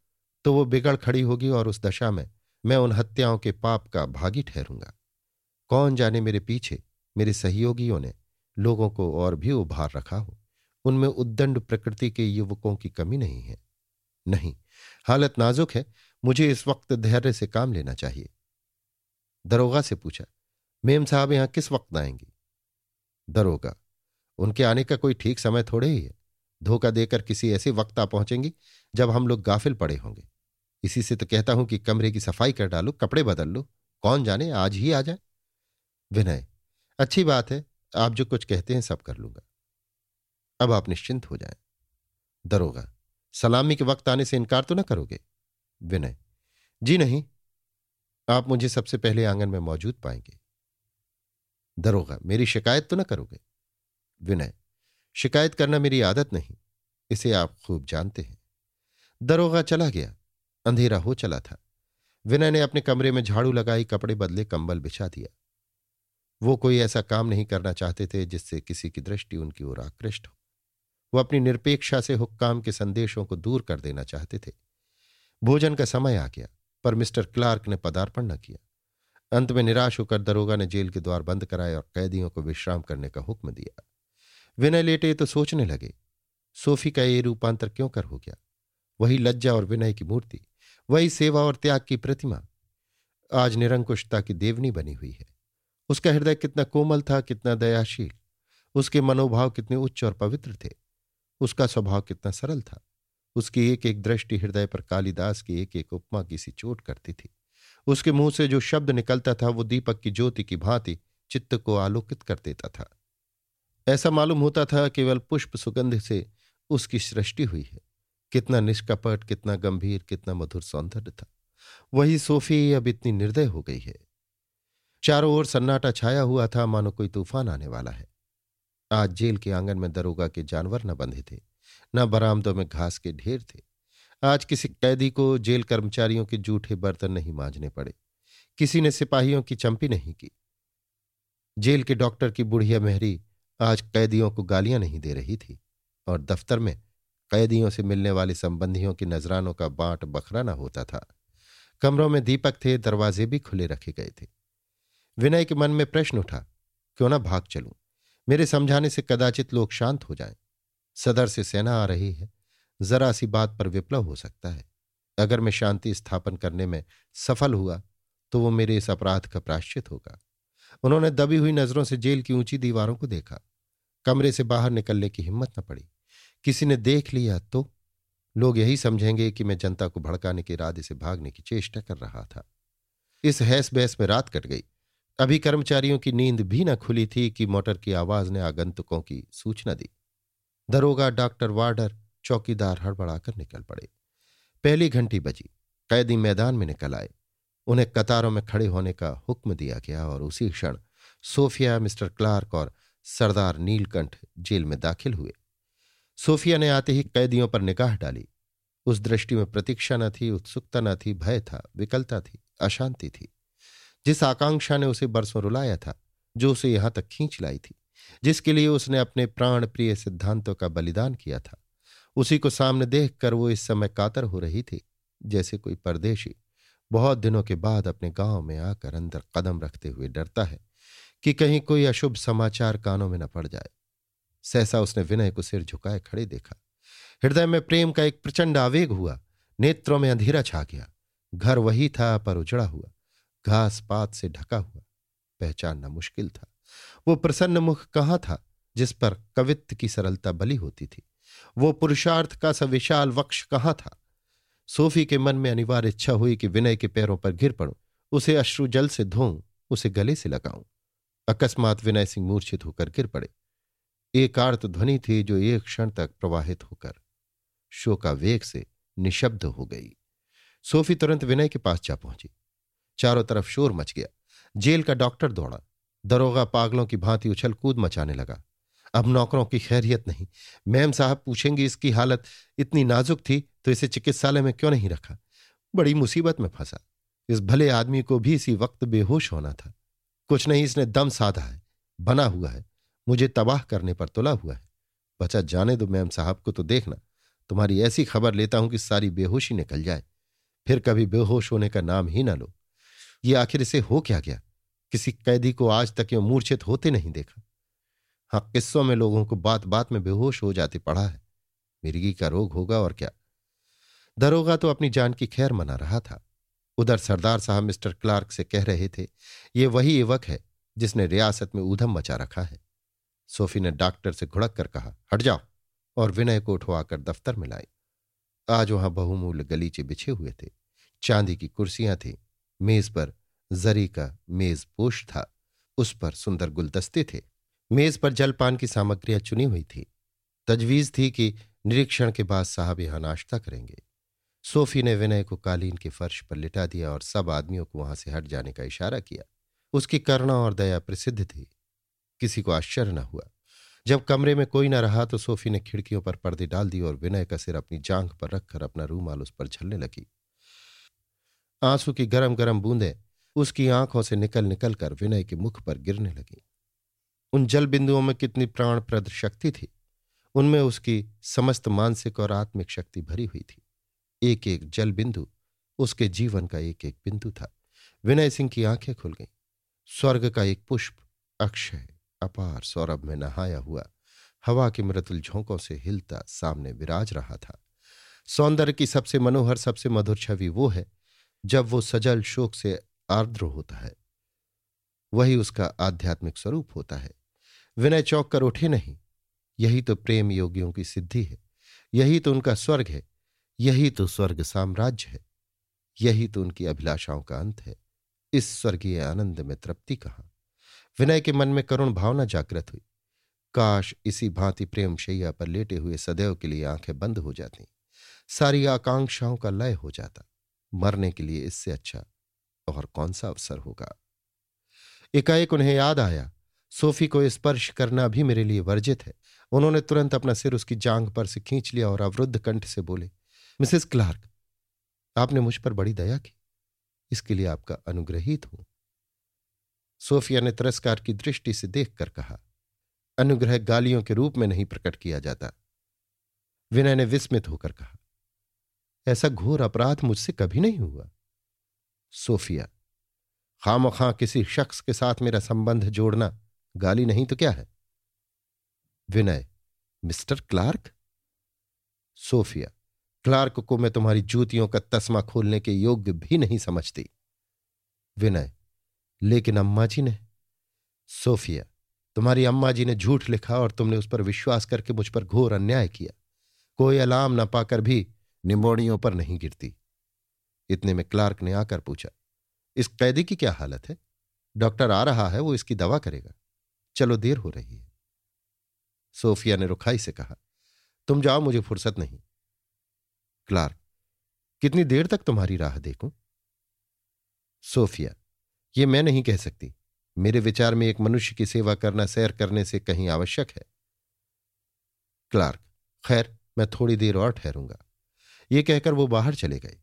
तो वो बिगड़ खड़ी होगी और उस दशा में मैं उन हत्याओं के पाप का भागी ठहरूँगा। कौन जाने मेरे पीछे, मेरे सहयोगियों ने लोगों को और भी उभार रखा हो? उनमें उद्दंड प्रकृति के युवकों की कमी नहीं है। नहीं, हालत नाजुक है, मुझे इस वक्त धैर्य से काम लेना चाहिए। दरोगा से पूछा, मेम साहब यहाँ किस वक्त आएँगे? दरोगा, उनके आने का कोई ठीक समय थोड़े ही है। धोखा देकर किसी ऐसे वक्त आ पहुंचेंगी जब हम लोग गाफिल पड़े होंगे। इसी से तो कहता हूँ कि कमरे की सफ़ाई कर डालो, कपड़े बदल लो, कौन जाने, आज ही आ जाए। विनय, अच्छी बात है, आप जो कुछ कहते हैं सब कर लूँगा। अब आप निश्चिंत हो जाएँ। दरोगा, सलामी के वक्त आने से इनकार तो ना करोगे? विनय, जी नहीं, आप मुझे सबसे पहले आँगन में मौजूद पाएँगे। दरोगा, मेरी शिकायत तो ना करोगे? विनय शिकायत करना मेरी आदत नहीं। इसे आप खूब जानते हैं। दरोगा चला गया। अंधेरा हो चला था। विनय ने अपने कमरे में झाड़ू लगाई, कपड़े बदले, कंबल बिछा दिया। वो कोई ऐसा काम नहीं करना चाहते थे जिससे किसी की दृष्टि उनकी ओर आकृष्ट हो। वो अपनी निरपेक्षा से हुक्काम के संदेशों को दूर कर देना चाहते थे। भोजन का समय आ गया, पर मिस्टर क्लार्क ने पदार्पण न किया। अंत में निराश होकर दरोगा ने जेल के द्वार बंद कराए और कैदियों को विश्राम करने का हुक्म दिया। विनय लेटे तो सोचने लगे, सोफी का ये रूपांतर क्यों कर हो गया? वही लज्जा और विनय की मूर्ति, वही सेवा और त्याग की प्रतिमा। आज निरंकुशता की देवनी बनी हुई है। उसका हृदय कितना कोमल था, कितना दयाशील। उसके मनोभाव कितने उच्च और पवित्र थे। उसका स्वभाव कितना सरल था। उसकी एक एक दृष्टि हृदय पर कालिदास की एक एक उपमा की सी चोट करती थी। उसके मुँह से जो शब्द निकलता था, वो दीपक की ज्योति की भांति चित्त को आलोकित कर देता था। ऐसा मालूम होता था केवल पुष्प सुगंध से उसकी सृष्टि हुई है। कितना निष्कपट, कितना गंभीर, कितना मधुर सौंदर्य था। वही सोफी अब इतनी निर्दय हो गई है। चारों ओर सन्नाटा छाया हुआ था, मानो कोई तूफ़ान आने वाला है। आज जेल के आँगन में दरोगा के जानवर न बंधे थे, न बरामदों में घास के ढेर थे। आज किसी कैदी को जेल कर्मचारियों के जूठे बर्तन नहीं मांझने पड़े। किसी ने सिपाहियों की चंपी नहीं की। जेल के डॉक्टर की बुढ़िया मेहरी आज कैदियों को गालियाँ नहीं दे रही थी और दफ्तर में कैदियों से मिलने वाले संबंधियों की नजरानों का बांट बखरा न होता था। कमरों में दीपक थे, दरवाजे भी खुले रखे गए थे। विनय के मन में प्रश्न उठा, क्यों ना भाग चलूँ? मेरे समझाने से कदाचित लोग शांत हो जाएँ। सदर से सेना आ रही है, जरा सी बात पर विप्लव हो सकता है। अगर मैं शांति स्थापन करने में सफल हुआ तो वो मेरे इस अपराध का प्राश्चित होगा। उन्होंने दबी हुई नज़रों से जेल की ऊँची दीवारों को देखा। कमरे से बाहर निकलने की हिम्मत न पड़ी। किसी ने देख लिया तो लोग यही समझेंगे कि मैं जनता को भड़काने के इरादे से भागने की चेष्टा कर रहा था। इस हैस बहस में रात कट गई। अभी कर्मचारियों की नींद भी न खुली थी कि मोटर की आवाज़ ने आगंतुकों की सूचना दी। दरोगा डॉक्टर वार्डर चौकीदार हड़बड़ाकर निकल पड़े। पहली घंटी बजी। कैदी मैदान में निकल आए। उन्हें कतारों में खड़े होने का हुक्म दिया गया और उसी क्षण सोफिया, मिस्टर क्लार्क और सरदार नीलकंठ जेल में दाखिल हुए। सोफिया ने आते ही कैदियों पर निगाह डाली। उस दृष्टि में प्रतीक्षा न थी, उत्सुकता न थी, भय था, विकलता थी, अशांति थी। जिस आकांक्षा ने उसे बरसों रुलाया था, जो उसे यहाँ तक खींच लाई थी, जिसके लिए उसने अपने प्राण प्रिय सिद्धांतों का बलिदान किया था, उसी को सामने देखकर वो इस समय कातर हो रही थी, जैसे कोई परदेशी। बहुत दिनों के बाद अपने गाँव में आकर अंदर कदम रखते हुए डरता है कि कहीं कोई अशुभ समाचार कानों में न पड़ जाए। सहसा उसने विनय को सिर झुकाए खड़े देखा। हृदय में प्रेम का एक प्रचंड आवेग हुआ। नेत्रों में अंधेरा छा गया। घर वही था, पर उजड़ा हुआ। घास पात से ढका हुआ। पहचानना मुश्किल था। वो प्रसन्न मुख कहाँ था, जिस पर कवित्व की सरलता बली होती थी? वो पुरुषार्थ का सविशाल वक्ष कहाँ था? सोफी के मन में अनिवार्य इच्छा हुई कि विनय के पैरों पर गिर पड़ूं, उसे अश्रु जल से धोऊं, उसे गले से लगाऊँ। अकस्मात विनय सिंह मूर्छित होकर गिर पड़े। एक आर्त ध्वनि थी जो एक क्षण तक प्रवाहित होकर शोका वेग से निशब्द हो गई। सोफी तुरंत विनय के पास जा पहुँची। चारों तरफ़ शोर मच गया। जेल का डॉक्टर दौड़ा। दरोगा पागलों की भांति उछल कूद मचाने लगा। अब नौकरों की खैरियत नहीं। मैम साहब पूछेंगी इसकी हालत इतनी नाजुक थी तो इसे चिकित्सालय में क्यों नहीं रखा? बड़ी मुसीबत में फंसा। इस भले आदमी को भी इसी वक्त बेहोश होना था। कुछ नहीं, इसने दम साधा है, बना हुआ है। मुझे तबाह करने पर तुला हुआ है। बचा जाने दो मैम साहब को तो देखना। तुम्हारी ऐसी खबर लेता हूँ कि सारी बेहोशी निकल जाए। फिर कभी बेहोश होने का नाम ही ना लो। ये आखिर इसे हो क्या गया? किसी कैदी को आज तक यो मूर्छित होते नहीं देखा। हाँ किस्सों में लोगों को बात बात में बेहोश हो जाते पड़ा है। मिर्गी का रोग होगा और क्या? दरोगा तो अपनी जान की खैर मना रहा था। उधर सरदार साहब मिस्टर क्लार्क से कह रहे थे, ये वही युवक है जिसने रियासत में ऊधम मचा रखा है। सोफी ने डॉक्टर से घुड़क कर कहा, हट जाओ। और विनय को उठवाकर दफ्तर में लाई आज वहाँ बहुमूल्य गलीचे बिछे हुए थे। चांदी की कुर्सियाँ थी। मेज पर जरी का मेज पोष था। उस पर सुंदर गुलदस्ते थे। मेज पर जलपान की सामग्रियाँ चुनी हुई थी। तजवीज थी कि निरीक्षण के बाद साहब यहाँ नाश्ता करेंगे। सोफी ने विनय को कालीन के फर्श पर लिटा दिया और सब आदमियों को वहाँ से हट जाने का इशारा किया। उसकी करुणा और दया प्रसिद्ध थी। किसी को आश्चर्य न हुआ। जब कमरे में कोई न रहा तो सोफी ने खिड़कियों पर पर्दे डाल दिए और विनय का सिर अपनी जांघ पर रखकर अपना रूमाल उस पर झलने लगी। आँसू की गरम गरम बूंदें उसकी आँखों से निकल निकल कर विनय के मुख पर गिरने लगी। उन जल बिंदुओं में कितनी प्राणप्रद शक्ति थी? उनमें उसकी समस्त मानसिक और आत्मिक शक्ति भरी हुई थी। एक एक जल बिंदु, उसके जीवन का एक एक बिंदु था। विनय सिंह की आँखें खुल गईं। स्वर्ग का एक पुष्प, अक्षय, अपार सौरभ में नहाया हुआ, हवा की मृतुल झोंकों से हिलता सामने विराज रहा था। सौंदर्य की सबसे मनोहर, सबसे मधुर छवि वो है, जब वो सजल शोक से आर्द्र होता है। वही उसका आध्यात्मिक स्वरूप होता है। विनय चौक कर उठे नहीं। यही तो प्रेम योगियों की सिद्धि है। यही तो उनका स्वर्ग है। यही तो स्वर्ग साम्राज्य है। यही तो उनकी अभिलाषाओं का अंत है। इस स्वर्गीय आनंद में तृप्ति कहाँ? विनय के मन में करुण भावना जागृत हुई। काश इसी भांति प्रेम शैया पर लेटे हुए सदैव के लिए आँखें बंद हो जाती। सारी आकांक्षाओं का लय हो जाता। मरने के लिए इससे अच्छा और कौन सा अवसर होगा? एकाएक उन्हें याद आया सोफी को स्पर्श करना भी मेरे लिए वर्जित है। उन्होंने तुरंत अपना सिर उसकी जांग पर से खींच लिया और अवरुद्ध कंठ से बोले, मिसेस क्लार्क, आपने मुझ पर बड़ी दया की। इसके लिए आपका अनुग्रहित हूँ। सोफिया ने तिरस्कार की दृष्टि से देखकर कहा, अनुग्रह गालियों के रूप में नहीं प्रकट किया जाता। विनय ने विस्मित होकर कहा, ऐसा घोर अपराध मुझसे कभी नहीं हुआ। सोफिया खाम खां किसी शख्स के साथ मेरा संबंध जोड़ना गाली नहीं तो क्या है? Vinay, mister Clark? Sophia, Clark को मैं तुम्हारी जूतियों का तस्मा खोलने के योग्य भी नहीं समझती। विनय, लेकिन अम्मा जी ने? सोफिया, तुम्हारी अम्मा जी ने झूठ लिखा और तुमने उस पर विश्वास करके मुझ पर घोर अन्याय किया। कोई अलाम न पाकर भी निमोड़ियों पर नहीं गिरती। इतने में क्लार्क ने आकर पूछा, इस कैदी की क्या हालत है? डॉक्टर आ रहा है, वो इसकी दवा करेगा। चलो देर हो रही है। सोफिया ने रुखाई से कहा, तुम जाओ, मुझे फुर्सत नहीं। क्लार्क, कितनी देर तक तुम्हारी राह देखूँ? सोफिया, ये मैं नहीं कह सकती। मेरे विचार में एक मनुष्य की सेवा करना, सैर करने से कहीं आवश्यक है। क्लार्क, खैर, मैं थोड़ी देर और ठहरूँगा। ये कहकर वो बाहर चले गए।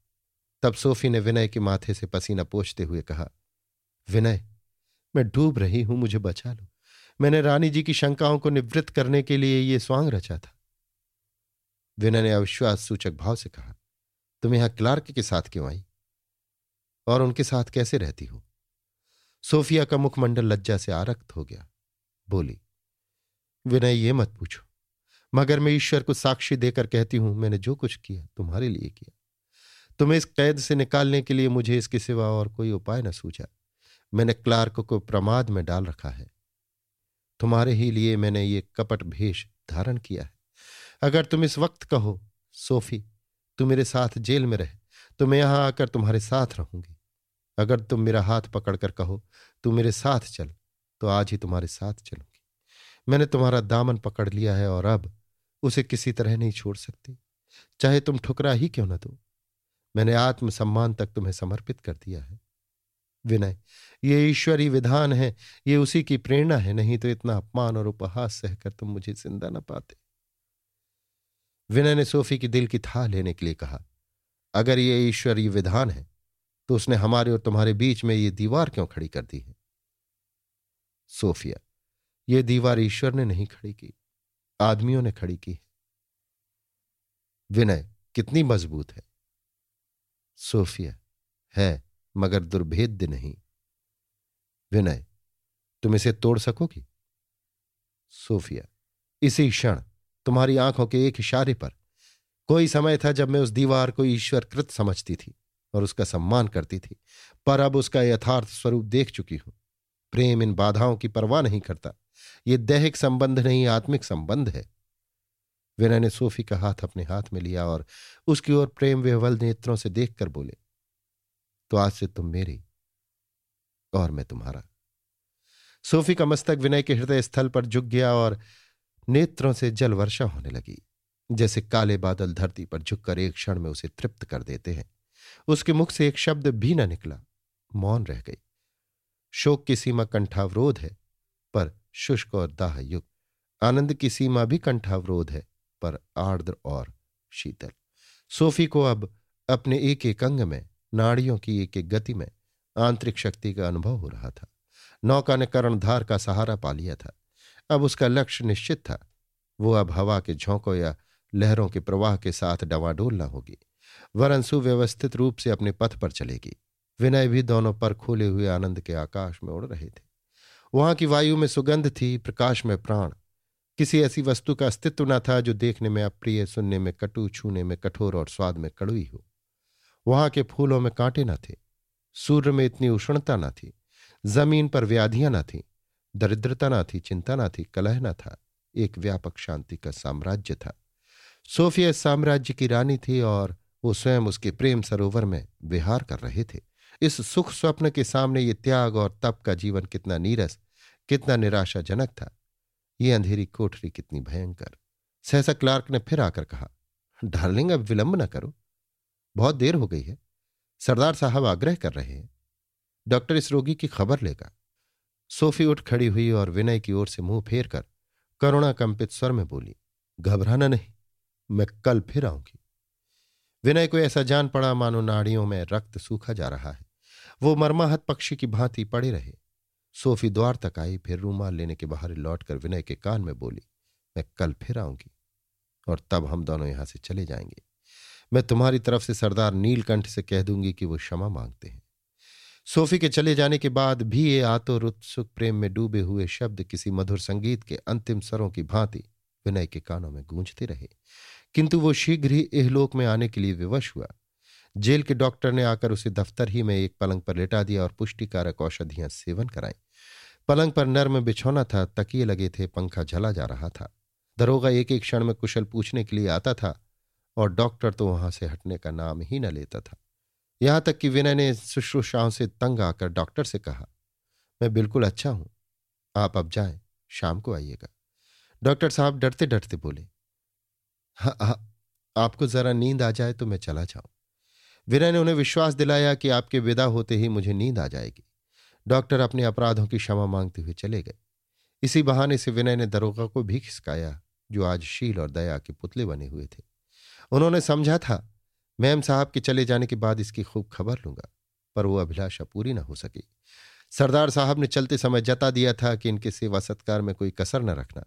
तब सोफी ने विनय के माथे से पसीना पोछते हुए कहा, विनय, मैं डूब रही हूँ, मुझे बचा लो। मैंने रानी जी की शंकाओं को निवृत्त करने के लिए ये स्वांग रचा था। विनय ने अविश्वास सूचक भाव से कहा, तुम यहाँ क्लार्क के साथ क्यों आई? और उनके साथ कैसे रहती हो? सोफिया का मुखमंडल लज्जा से आरक्त हो गया। बोली, विनय, ये मत पूछो। मगर मैं ईश्वर को साक्षी देकर कहती हूँ, मैंने जो कुछ किया, तुम्हारे लिए किया। तुम्हें इस कैद से निकालने के लिए मुझे इसके सिवा और कोई उपाय न सूझा। मैंने क्लार्क को प्रमाद में डाल रखा है। तुम्हारे ही लिए मैंने ये कपट भेष धारण किया है। अगर तुम इस वक्त कहो, सोफी, तू मेरे साथ जेल में रहे तो मैं यहाँ आकर तुम्हारे साथ रहूँगी। अगर तुम मेरा हाथ पकड़कर कहो, तू मेरे साथ चल तो आज ही तुम्हारे साथ चलूँगी। मैंने तुम्हारा दामन पकड़ लिया है और अब उसे किसी तरह नहीं छोड़ सकती। चाहे तुम ठुकरा ही क्यों ना दो। मैंने आत्मसम्मान तक तुम्हें समर्पित कर दिया है। विनय, ये ईश्वरी विधान है, ये उसी की प्रेरणा है, नहीं तो इतना अपमान और उपहास सहकर तुम मुझे ज़िंदा न पाते। विनय ने सोफी की दिल की था लेने के लिए कहा, अगर ये ईश्वरीय विधान है तो उसने हमारे और तुम्हारे बीच में ये दीवार क्यों खड़ी कर दी है? सोफिया, ये दीवार ईश्वर ने नहीं खड़ी की, आदमियों ने खड़ी की है। विनय, कितनी मज़बूत है। सोफिया, है। मगर दुर्भेद्य नहीं। विनय, तुम इसे तोड़ सकोगी? सोफिया, इसी क्षण तुम्हारी आँखों के एक इशारे पर कोई समय था जब मैं उस दीवार को ईश्वर कृत समझती थी और उसका सम्मान करती थी, पर अब उसका यथार्थ स्वरूप देख चुकी हूँ। प्रेम इन बाधाओं की परवाह नहीं करता। ये दैहिक संबंध नहीं, आत्मिक संबंध है। विनय ने सोफी का हाथ अपने हाथ में लिया और उसकी ओर प्रेम विहवल नेत्रों से देखकर बोले तो आज से तुम मेरी और मैं तुम्हारा। सोफी का मस्तक विनय के हृदय स्थल पर झुक गया और नेत्रों से जल वर्षा होने लगी। जैसे काले बादल धरती पर झुककर एक क्षण में उसे तृप्त कर देते हैं। उसके मुख से एक शब्द भी न निकला। मौन रह गई। शोक की सीमा कंठावरोध है, पर शुष्क और दाह युक्त आनंद की सीमा भी कंठावरोध है, पर आर्द्र और शीतल। सोफी को अब अपने एक एक अंग में नाड़ियों की एक एक गति में आंतरिक शक्ति का अनुभव हो रहा था। नौका ने कर्णधार का सहारा पा लिया था। अब उसका लक्ष्य निश्चित था। वो अब हवा के झोंकों या लहरों के प्रवाह के साथ डवाडोल न होगी। वरन सुव्यवस्थित रूप से अपने पथ पर चलेगी। विनय भी दोनों पर खोले हुए आनंद के आकाश में उड़ रहे थे। वहाँ की वायु में सुगंध थी, प्रकाश में प्राण। किसी ऐसी वस्तु का अस्तित्व न था जो देखने में अप्रिय, सुनने में कटु, छूने में कठोर और स्वाद में कड़ुई हो। वहाँ के फूलों में कांटे न थे, सूर्य में इतनी उष्णता न थी, ज़मीन पर व्याधियाँ न थी, दरिद्रता न थी, चिंता न थी, कलह न था, एक व्यापक शांति का साम्राज्य था। सोफिया साम्राज्य की रानी थी और वो स्वयं उसके प्रेम सरोवर में विहार कर रहे थे। इस सुख स्वप्न के सामने ये त्याग और तप का जीवन कितना नीरस, कितना निराशाजनक था। ये अंधेरी कोठरी कितनी भयंकर। सहसा क्लार्क ने फिर आकर कहा, डार्लिंग, अब विलंब न करो। बहुत देर हो गई है। सरदार साहब आग्रह कर रहे हैं। डॉक्टर इस रोगी की खबर लेगा। सोफी उठ खड़ी हुई और विनय की ओर से मुँह फेर कर करुणा कंपित स्वर में बोली, घबराना नहीं, मैं कल फिर आऊँगी। विनय को ऐसा जान पड़ा मानो नाड़ियों में रक्त सूखा जा रहा है। वो मर्माहत पक्षी की भांति पड़े रहे। सोफी द्वार तक आई, फिर रूमाल लेने के बाहर लौटकर विनय के कान में बोली, मैं कल फिर आऊँगी और तब हम दोनों यहाँ से चले जाएँगे। मैं तुम्हारी तरफ़ से सरदार नीलकंठ से कह दूँगी कि वो क्षमा मांगते हैं। सोफी के चले जाने के बाद भी ये आतुर उत्सुक प्रेम में डूबे हुए शब्द किसी मधुर संगीत के अंतिम स्वरों की भांति विनय के कानों में गूंजते रहे। किंतु वो शीघ्र ही एहलोक में आने के लिए विवश हुआ। जेल के डॉक्टर ने आकर उसे दफ्तर ही में एक पलंग पर लेटा दिया और पुष्टिकारक औषधियाँ सेवन कराई। पलंग पर नर्म बिछौना था, तकिए लगे थे, पंखा झला जा रहा था। दरोगा एक एक क्षण में कुशल पूछने के लिए आता था और डॉक्टर तो वहाँ से हटने का नाम ही न लेता था। यहाँ तक कि विनय ने शुश्रूषाओं से तंग आकर डॉक्टर से कहा, मैं बिल्कुल अच्छा हूँ। आप अब जाएँ, शाम को आइएगा। डॉक्टर साहब डरते डरते बोले हाँ हाँ आपको जरा नींद आ जाए तो मैं चला जाऊँ। विनय ने उन्हें विश्वास दिलाया कि आपके विदा होते ही मुझे नींद आ जाएगी। डॉक्टर अपने अपराधों की क्षमा मांगते हुए चले गए। इसी बहाने से विनय ने दरोगा को भी खिसकाया, जो आज शील और दया के पुतले बने हुए थे। उन्होंने समझा था, मैम साहब के चले जाने के बाद इसकी खूब खबर लूँगा, पर वो अभिलाषा पूरी न हो सकी। सरदार साहब ने चलते समय जता दिया था कि इनके सेवा सत्कार में कोई कसर न रखना,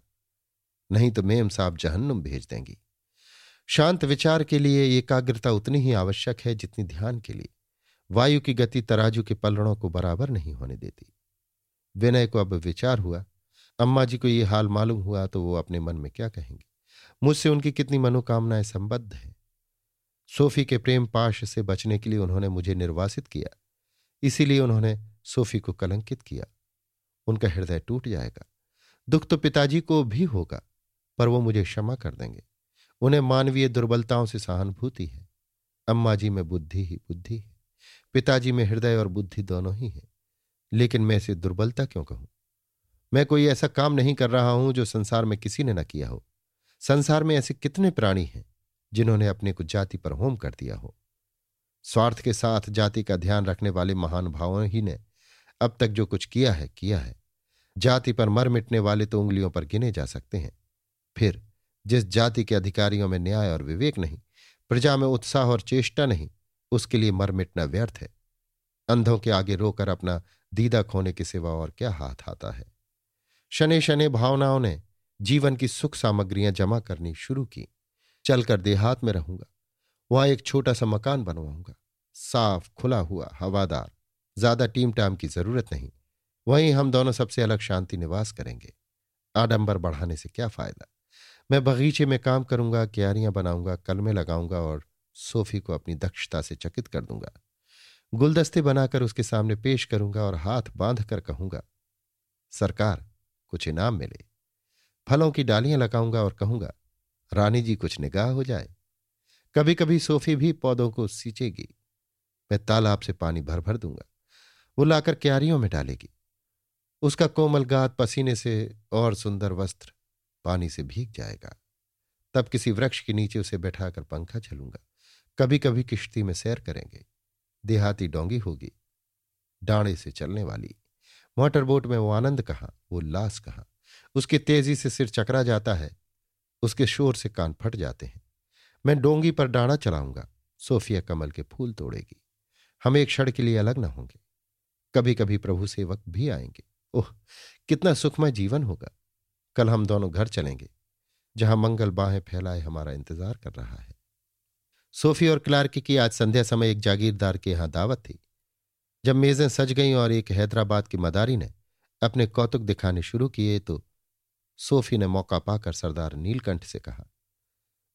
नहीं तो मेम साहब जहन्नुम भेज देंगी। शांत विचार के लिए एकाग्रता उतनी ही आवश्यक है जितनी ध्यान के लिए। वायु की गति तराजू के पलड़ों को बराबर नहीं होने देती। विनय को अब विचार हुआ, अम्मा जी को ये हाल मालूम हुआ तो वो अपने मन में क्या कहेंगे? मुझसे उनकी कितनी मनोकामनाएँ संबद्ध हैं। सोफी के प्रेम पाश से बचने के लिए उन्होंने मुझे निर्वासित किया। इसीलिए उन्होंने सोफी को कलंकित किया। उनका हृदय टूट जाएगा। दुख तो पिताजी को भी होगा, पर वो मुझे क्षमा कर देंगे। उन्हें मानवीय दुर्बलताओं से सहानुभूति है। अम्मा जी में बुद्धि ही बुद्धि है। पिताजी में हृदय और बुद्धि दोनों ही है। लेकिन मैं इसे दुर्बलता क्यों कहूँ? मैं कोई ऐसा काम नहीं कर रहा हूँ जो संसार में किसी ने न किया हो। संसार में ऐसे कितने प्राणी हैं, जिन्होंने अपने को जाति पर होम कर दिया हो? स्वार्थ के साथ जाति का ध्यान रखने वाले महान भावों ही ने अब तक जो कुछ किया है किया है। जाति पर मर मिटने वाले तो उंगलियों पर गिने जा सकते हैं। फिर, जिस जाति के अधिकारियों में न्याय और विवेक नहीं, प्रजा में उत्साह और चेष्टा नहीं, उसके लिए मर मिटना व्यर्थ है। अंधों के आगे रोकर अपना दीदा खोने के सिवा और क्या हाथ आता है। शनि शनि भावनाओं ने जीवन की सुख सामग्रियाँ जमा करनी शुरू की। चलकर देहात में रहूँगा। वहाँ एक छोटा सा मकान बनवाऊँगा। साफ़, खुला हुआ, हवादार। ज़्यादा टीम टाम की ज़रूरत नहीं। वहीं हम दोनों सबसे अलग शांति निवास करेंगे। आडंबर बढ़ाने से क्या फ़ायदा? मैं बगीचे में काम करूँगा, क्यारियाँ बनाऊँगा, कलमे लगाऊँगा और सोफी को अपनी दक्षता से चकित कर दूँगा। गुलदस्ते बनाकर उसके सामने पेश करूँगा और हाथ बाँध कर कहूँगा, सरकार, कुछ इनाम मिले। फलों की डालियाँ लगाऊँगा और कहूँगा, रानी जी, कुछ निगाह हो जाए। कभी कभी सोफी भी पौधों को सींचेगी। मैं तालाब से पानी भर भर दूँगा। वो लाकर क्यारियों में डालेगी। उसका कोमल गात पसीने से और सुंदर वस्त्र पानी से भीग जाएगा। तब किसी वृक्ष के नीचे उसे बैठाकर पंखा चलूँगा। कभी कभी किश्ती में सैर करेंगे। देहाती डोंगी होगी। डाणे से चलने वाली। मोटरबोट में वो आनंद कहाँ, वो उल्लास कहाँ? उसकी तेज़ी से सिर चकरा जाता है, उसके शोर से कान फट जाते हैं। मैं डोंगी पर डाणा चलाऊँगा, सोफिया कमल के फूल तोड़ेगी। हम एक क्षण के लिए अलग न होंगे। कभी कभी प्रभु सेवक भी आएँगे। ओह, कितना सुखमय जीवन होगा। कल हम दोनों घर चलेंगे, जहाँ मंगल बाहें फैलाए हमारा इंतज़ार कर रहा है। सोफी और क्लार्क की आज संध्या समय एक जागीरदार के यहाँ दावत थी। जब मेजें सज गईं और एक हैदराबाद की मदारी ने अपने कौतुक दिखाने शुरू किए तो सोफी ने मौका पाकर सरदार नीलकंठ से कहा,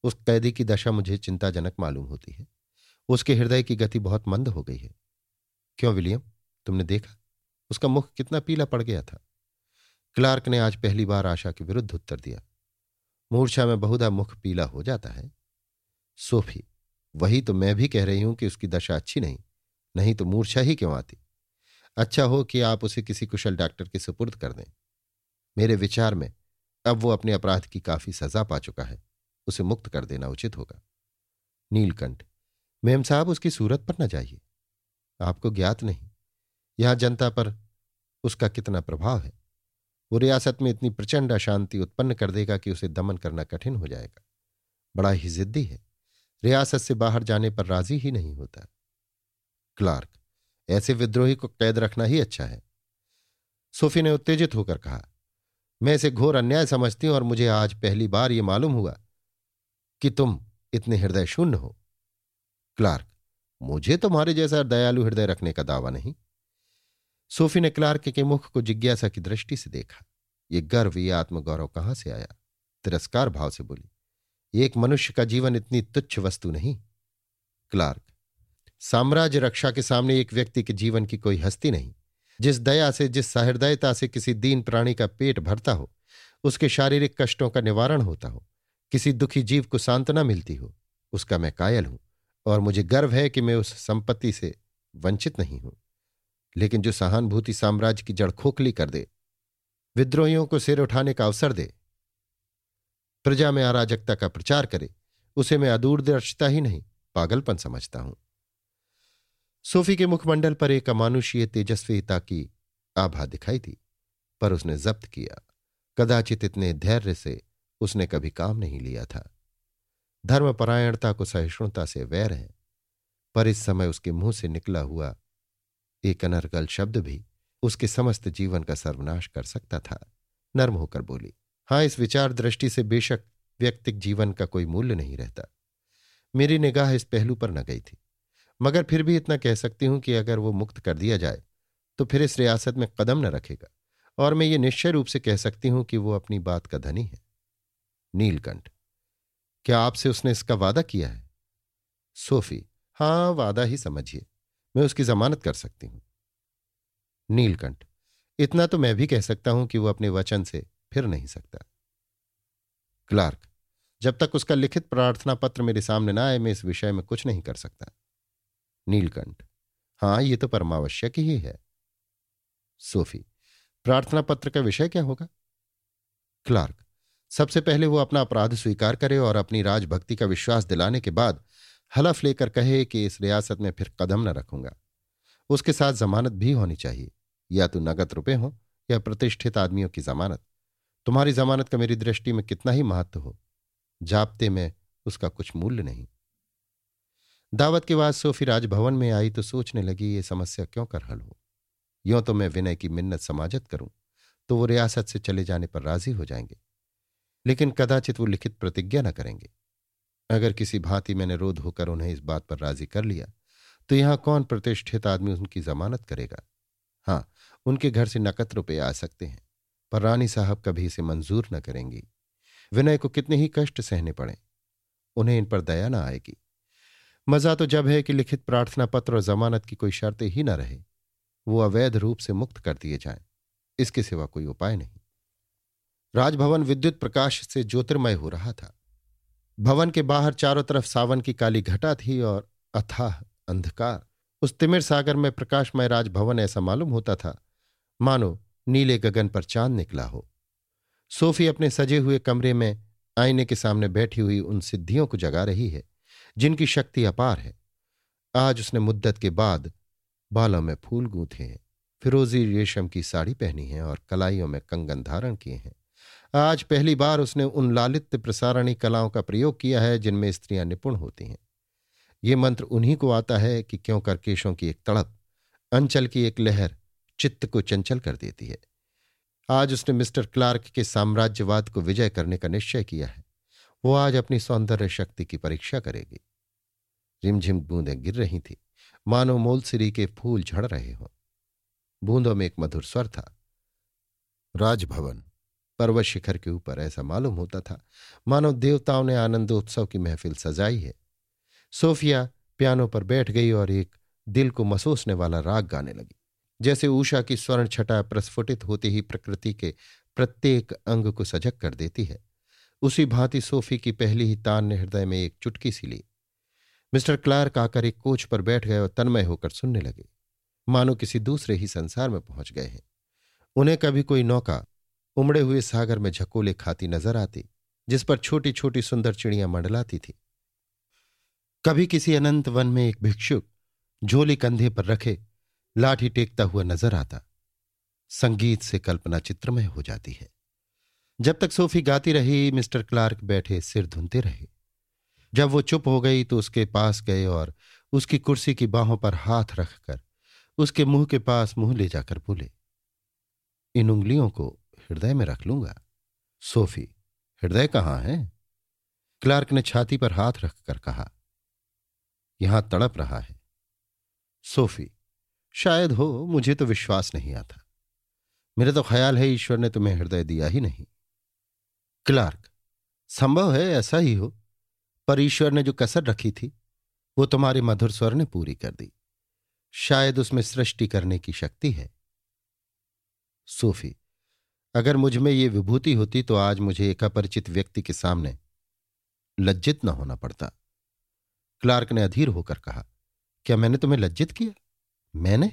उस कैदी की दशा मुझे चिंताजनक मालूम होती है। उसके हृदय की गति बहुत मंद हो गई है। क्यों, विलियम? तुमने देखा? उसका मुख कितना पीला पड़ गया था। क्लार्क ने आज पहली बार आशा के विरुद्ध उत्तर दिया। मूर्छा में बहुधा मुख पीला हो जाता है। सोफी, वही तो मैं भी कह रही हूँ कि उसकी दशा अच्छी नहीं नहीं तो मूर्छा ही क्यों आती? अच्छा हो कि आप उसे किसी कुशल डॉक्टर के सुपुर्द कर दें। मेरे विचार में अब वो अपने अपराध की काफ़ी सजा पा चुका है। उसे मुक्त कर देना उचित होगा। नीलकंठ, मेम साहब उसकी सूरत पर न जाइए। आपको ज्ञात नहीं। यहाँ जनता पर उसका कितना प्रभाव है। वो रियासत में इतनी प्रचंड अशांति उत्पन्न कर देगा कि उसे दमन करना कठिन हो जाएगा। बड़ा ही जिद्दी है। रियासत से बाहर जाने पर राज़ी ही नहीं होता। क्लार्क, ऐसे विद्रोही को कैद रखना ही अच्छा है। सोफी ने उत्तेजित होकर कहा मैं इसे घोर अन्याय समझती हूँ और मुझे आज पहली बार यह मालूम हुआ कि तुम इतने हृदय शून्य हो। क्लार्क, मुझे तुम्हारे जैसा दयालु हृदय रखने का दावा नहीं। सोफी ने क्लार्क के मुख को जिज्ञासा की दृष्टि से देखा। ये गर्व, ये आत्मगौरव कहाँ से आया? तिरस्कार भाव से बोली, एक मनुष्य का जीवन इतनी तुच्छ वस्तु नहीं। क्लार्क, साम्राज्य रक्षा के सामने एक व्यक्ति के जीवन की कोई हस्ती नहीं। जिस दया से, जिस सहृदयता से किसी दीन प्राणी का पेट भरता हो, उसके शारीरिक कष्टों का निवारण होता हो, किसी दुखी जीव को सांत्वना मिलती हो, उसका मैं कायल हूँ और मुझे गर्व है कि मैं उस संपत्ति से वंचित नहीं हूँ। लेकिन जो सहानुभूति साम्राज्य की जड़ खोखली कर दे, विद्रोहियों को सिर उठाने का अवसर दे, प्रजा में अराजकता का प्रचार करे, उसे मैं अदूरदर्शिता ही नहीं, पागलपन समझता हूँ। सोफी के मुखमंडल पर एक अमानुषीय तेजस्वीता की आभा दिखाई थी, पर उसने जब्त किया। कदाचित इतने धैर्य से उसने कभी काम नहीं लिया था। धर्मपरायणता को सहिष्णुता से वैर है, पर इस समय उसके मुँह से निकला हुआ एक अनर्गल शब्द भी उसके समस्त जीवन का सर्वनाश कर सकता था। नर्म होकर बोली, हाँ, इस विचार दृष्टि से बेशक व्यक्तिक जीवन का कोई मूल्य नहीं रहता। मेरी निगाह इस पहलू पर न गई थी। मगर फिर भी इतना कह सकती हूँ कि अगर वो मुक्त कर दिया जाए तो फिर इस रियासत में कदम न रखेगा। और मैं ये निश्चय रूप से कह सकती हूँ कि वो अपनी बात का धनी है। नीलकंठ, क्या आपसे उसने इसका वादा किया है? सोफी, हाँ, वादा ही समझिए, मैं उसकी जमानत कर सकती हूँ। नीलकंठ, इतना तो मैं भी कह सकता हूँ कि वो अपने वचन से फिर नहीं सकता। क्लार्क, जब तक उसका लिखित प्रार्थना पत्र मेरे सामने ना आए, मैं इस विषय में कुछ नहीं कर सकता। नीलकंठ। हाँ, ये तो परमावश्यक ही है। सोफी, प्रार्थना पत्र का विषय क्या होगा? क्लार्क, सबसे पहले वो अपना अपराध स्वीकार करे और अपनी राजभक्ति का विश्वास दिलाने के बाद हलफ लेकर कहे कि इस रियासत में फिर कदम न रखूँगा। उसके साथ जमानत भी होनी चाहिए। या तो नगद रुपए हो या प्रतिष्ठित आदमियों की जमानत। तुम्हारी जमानत का मेरी दृष्टि में कितना ही महत्व हो। जापते में उसका कुछ मूल्य नहीं। दावत के बाद सोफी राजभवन में आई तो सोचने लगी, ये समस्या क्यों कर हल हो? यों तो मैं विनय की मिन्नत समाजत करूँ तो वो रियासत से चले जाने पर राज़ी हो जाएँगे। लेकिन कदाचित वो लिखित प्रतिज्ञा न करेंगे। अगर किसी भांति मैंने रोध होकर उन्हें इस बात पर राज़ी कर लिया तो यहाँ कौन प्रतिष्ठित आदमी उनकी जमानत करेगा? हाँ उनके घर से नकद रुपये आ सकते हैं, पर रानी साहब कभी इसे मंजूर न करेंगी। विनय को कितने ही कष्ट सहने पड़े। उन्हें इन पर दया न आएगी। मज़ा तो जब है कि लिखित प्रार्थना पत्र और जमानत की कोई शर्त ही न रहे। वो अवैध रूप से मुक्त कर दिए जाएँ। इसके सिवा कोई उपाय नहीं। राजभवन विद्युत प्रकाश से ज्योतिर्मय हो रहा था। भवन के बाहर चारों तरफ़ सावन की काली घटा थी और अथाह अंधकार। उस तिमिर सागर में प्रकाशमय राजभवन ऐसा मालूम होता था। मानो नीले गगन पर चाँद निकला हो। सोफी अपने सजे हुए कमरे में आईने के सामने बैठी हुई उन सिद्धियों को जगा रही है। जिनकी शक्ति अपार है। आज उसने मुद्दत के बाद बालों में फूल गूंथे हैं, फिरोजी रेशम की साड़ी पहनी है और कलाइयों में कंगन धारण किए हैं। आज पहली बार उसने उन लालित्य प्रसारणी कलाओं का प्रयोग किया है जिनमें स्त्रियाँ निपुण होती हैं। ये मंत्र उन्हीं को आता है कि क्यों कर केशों की एक तड़प, अंचल की एक लहर चित्त को चंचल कर देती है। आज उसने मिस्टर क्लार्क के साम्राज्यवाद को विजय करने का निश्चय किया है। वो आज अपनी सौंदर्य शक्ति की परीक्षा करेगी। रिमझिम बूंदें गिर रही थी। मानो मोलसिरी के फूल झड़ रहे हों। बूंदों में एक मधुर स्वर था। राजभवन, पर्वत शिखर के ऊपर ऐसा मालूम होता था। मानो देवताओं ने आनंदोत्सव की महफिल सजाई है। सोफिया पियानो पर बैठ गई और एक दिल को मसोसने वाला राग गाने लगी। जैसे ऊषा की स्वर्ण छटा प्रस्फुटित होते ही प्रकृति के प्रत्येक अंग को सजग कर देती है। उसी भांति सोफी की पहली ही तान ने हृदय में एक चुटकी सी ली। मिस्टर क्लार्क आकर एक कोच पर बैठ गए और तन्मय होकर सुनने लगे। मानो किसी दूसरे ही संसार में पहुँच गए हैं। उन्हें कभी कोई नौका, उमड़े हुए सागर में झकोले खाती नज़र आती, जिस पर छोटी छोटी सुंदर चिड़ियाँ मंडलाती थी। कभी किसी अनंत वन में एक भिक्षुक झोली कंधे पर रखे, लाठी टेकता हुआ नज़र आता। संगीत से कल्पना चित्रमय हो जाती है। जब तक सोफी गाती रही, मिस्टर क्लार्क बैठे सिर धुनते रहे। जब वो चुप हो गई तो उसके पास गए और उसकी कुर्सी की बाहों पर हाथ रखकर उसके मुँह के पास मुँह ले जाकर बोले, इन उंगलियों को हृदय में रख लूँगा। सोफी, हृदय कहाँ है? क्लार्क ने छाती पर हाथ रखकर कहा, यहाँ तड़प रहा है। सोफी, शायद हो, मुझे तो विश्वास नहीं आता। मेरा तो ख्याल है ईश्वर ने तुम्हें हृदय दिया ही नहीं। क्लार्क, संभव है ऐसा ही हो? पर ईश्वर ने जो कसर रखी थी, वो तुम्हारे मधुर स्वर ने पूरी कर दी। शायद उसमें सृष्टि करने की शक्ति है। सूफी, अगर मुझमें ये विभूति होती तो आज मुझे एक अपरिचित व्यक्ति के सामने लज्जित न होना पड़ता। क्लार्क ने अधीर होकर कहा, क्या मैंने तुम्हें लज्जित किया? मैंने?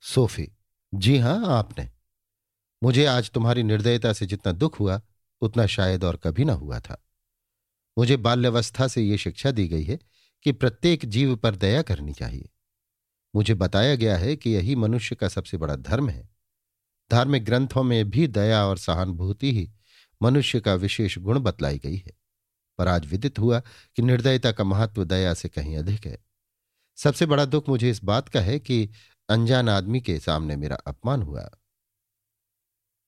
सोफी, जी हाँ, आपने। मुझे आज तुम्हारी निर्दयता से जितना दुख हुआ, उतना शायद और कभी ना हुआ था। मुझे बाल्यावस्था से यह शिक्षा दी गई है कि प्रत्येक जीव पर दया करनी चाहिए। मुझे बताया गया है कि यही मनुष्य का सबसे बड़ा धर्म है। धार्मिक ग्रंथों में भी दया और सहानुभूति ही मनुष्य का विशेष गुण बतलाई गई है। पर आज विदित हुआ कि निर्दयता का महत्व दया से कहीं अधिक है। सबसे बड़ा दुख मुझे इस बात का है कि अनजान आदमी के सामने मेरा अपमान हुआ।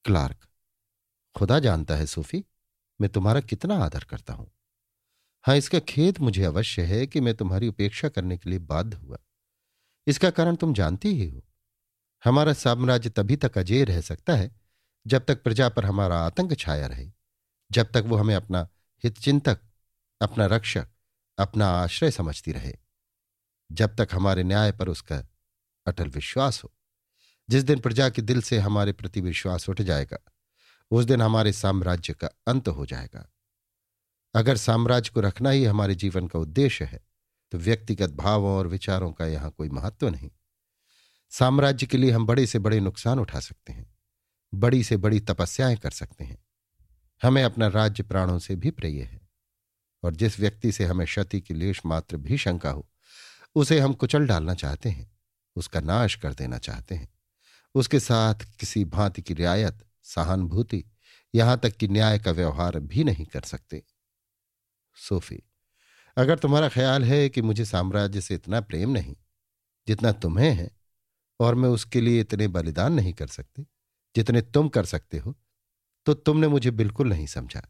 क्लार्क, खुदा जानता है सूफी, मैं तुम्हारा कितना आदर करता हूँ। हाँ इसका खेद मुझे अवश्य है कि मैं तुम्हारी उपेक्षा करने के लिए बाध्य हुआ। इसका कारण तुम जानती ही हो। हमारा साम्राज्य तभी तक अजय रह सकता है, जब तक प्रजा पर हमारा आतंक छाया रहे, जब तक वो हमें अपना हितचिंतक, अपना रक्षक, अपना आश्रय समझती रहे, जब तक हमारे न्याय पर उसका अटल विश्वास हो। जिस दिन प्रजा के दिल से हमारे प्रति विश्वास उठ जाएगा, उस दिन हमारे साम्राज्य का अंत हो जाएगा। अगर साम्राज्य को रखना ही हमारे जीवन का उद्देश्य है तो व्यक्तिगत भावों और विचारों का यहाँ कोई महत्व नहीं। साम्राज्य के लिए हम बड़े से बड़े नुकसान उठा सकते हैं, बड़ी से बड़ी तपस्याएँ कर सकते हैं। हमें अपना राज्य प्राणों से भी प्रिय है, और जिस व्यक्ति से हमें क्षति की लेश मात्र भी शंका हो, उसे हम कुचल डालना चाहते हैं, उसका नाश कर देना चाहते हैं। उसके साथ किसी भांति की रियायत, सहानुभूति, यहाँ तक कि न्याय का व्यवहार भी नहीं कर सकते। सोफी। अगर तुम्हारा ख्याल है कि मुझे साम्राज्य से इतना प्रेम नहीं, जितना तुम्हें है, और मैं उसके लिए इतने बलिदान नहीं कर सकती, जितने तुम कर सकते हो तो तुमने मुझे बिल्कुल नहीं समझा।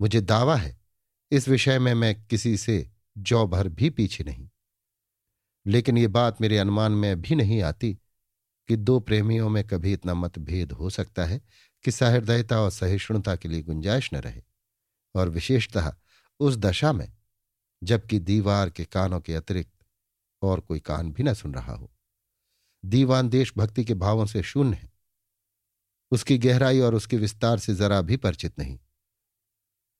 मुझे दावा है, इस विषय में मैं किसी से जौ भर भी पीछे नहीं। लेकिन ये बात मेरे अनुमान में भी नहीं आती कि दो प्रेमियों में कभी इतना मतभेद हो सकता है कि सहृदयता और सहिष्णुता के लिए गुंजाइश न रहे, और विशेषतः उस दशा में, जबकि दीवार के कानों के अतिरिक्त और कोई कान भी न सुन रहा हो। दीवान देशभक्ति के भावों से शून्य है। उसकी गहराई और उसके विस्तार से जरा भी परिचित नहीं।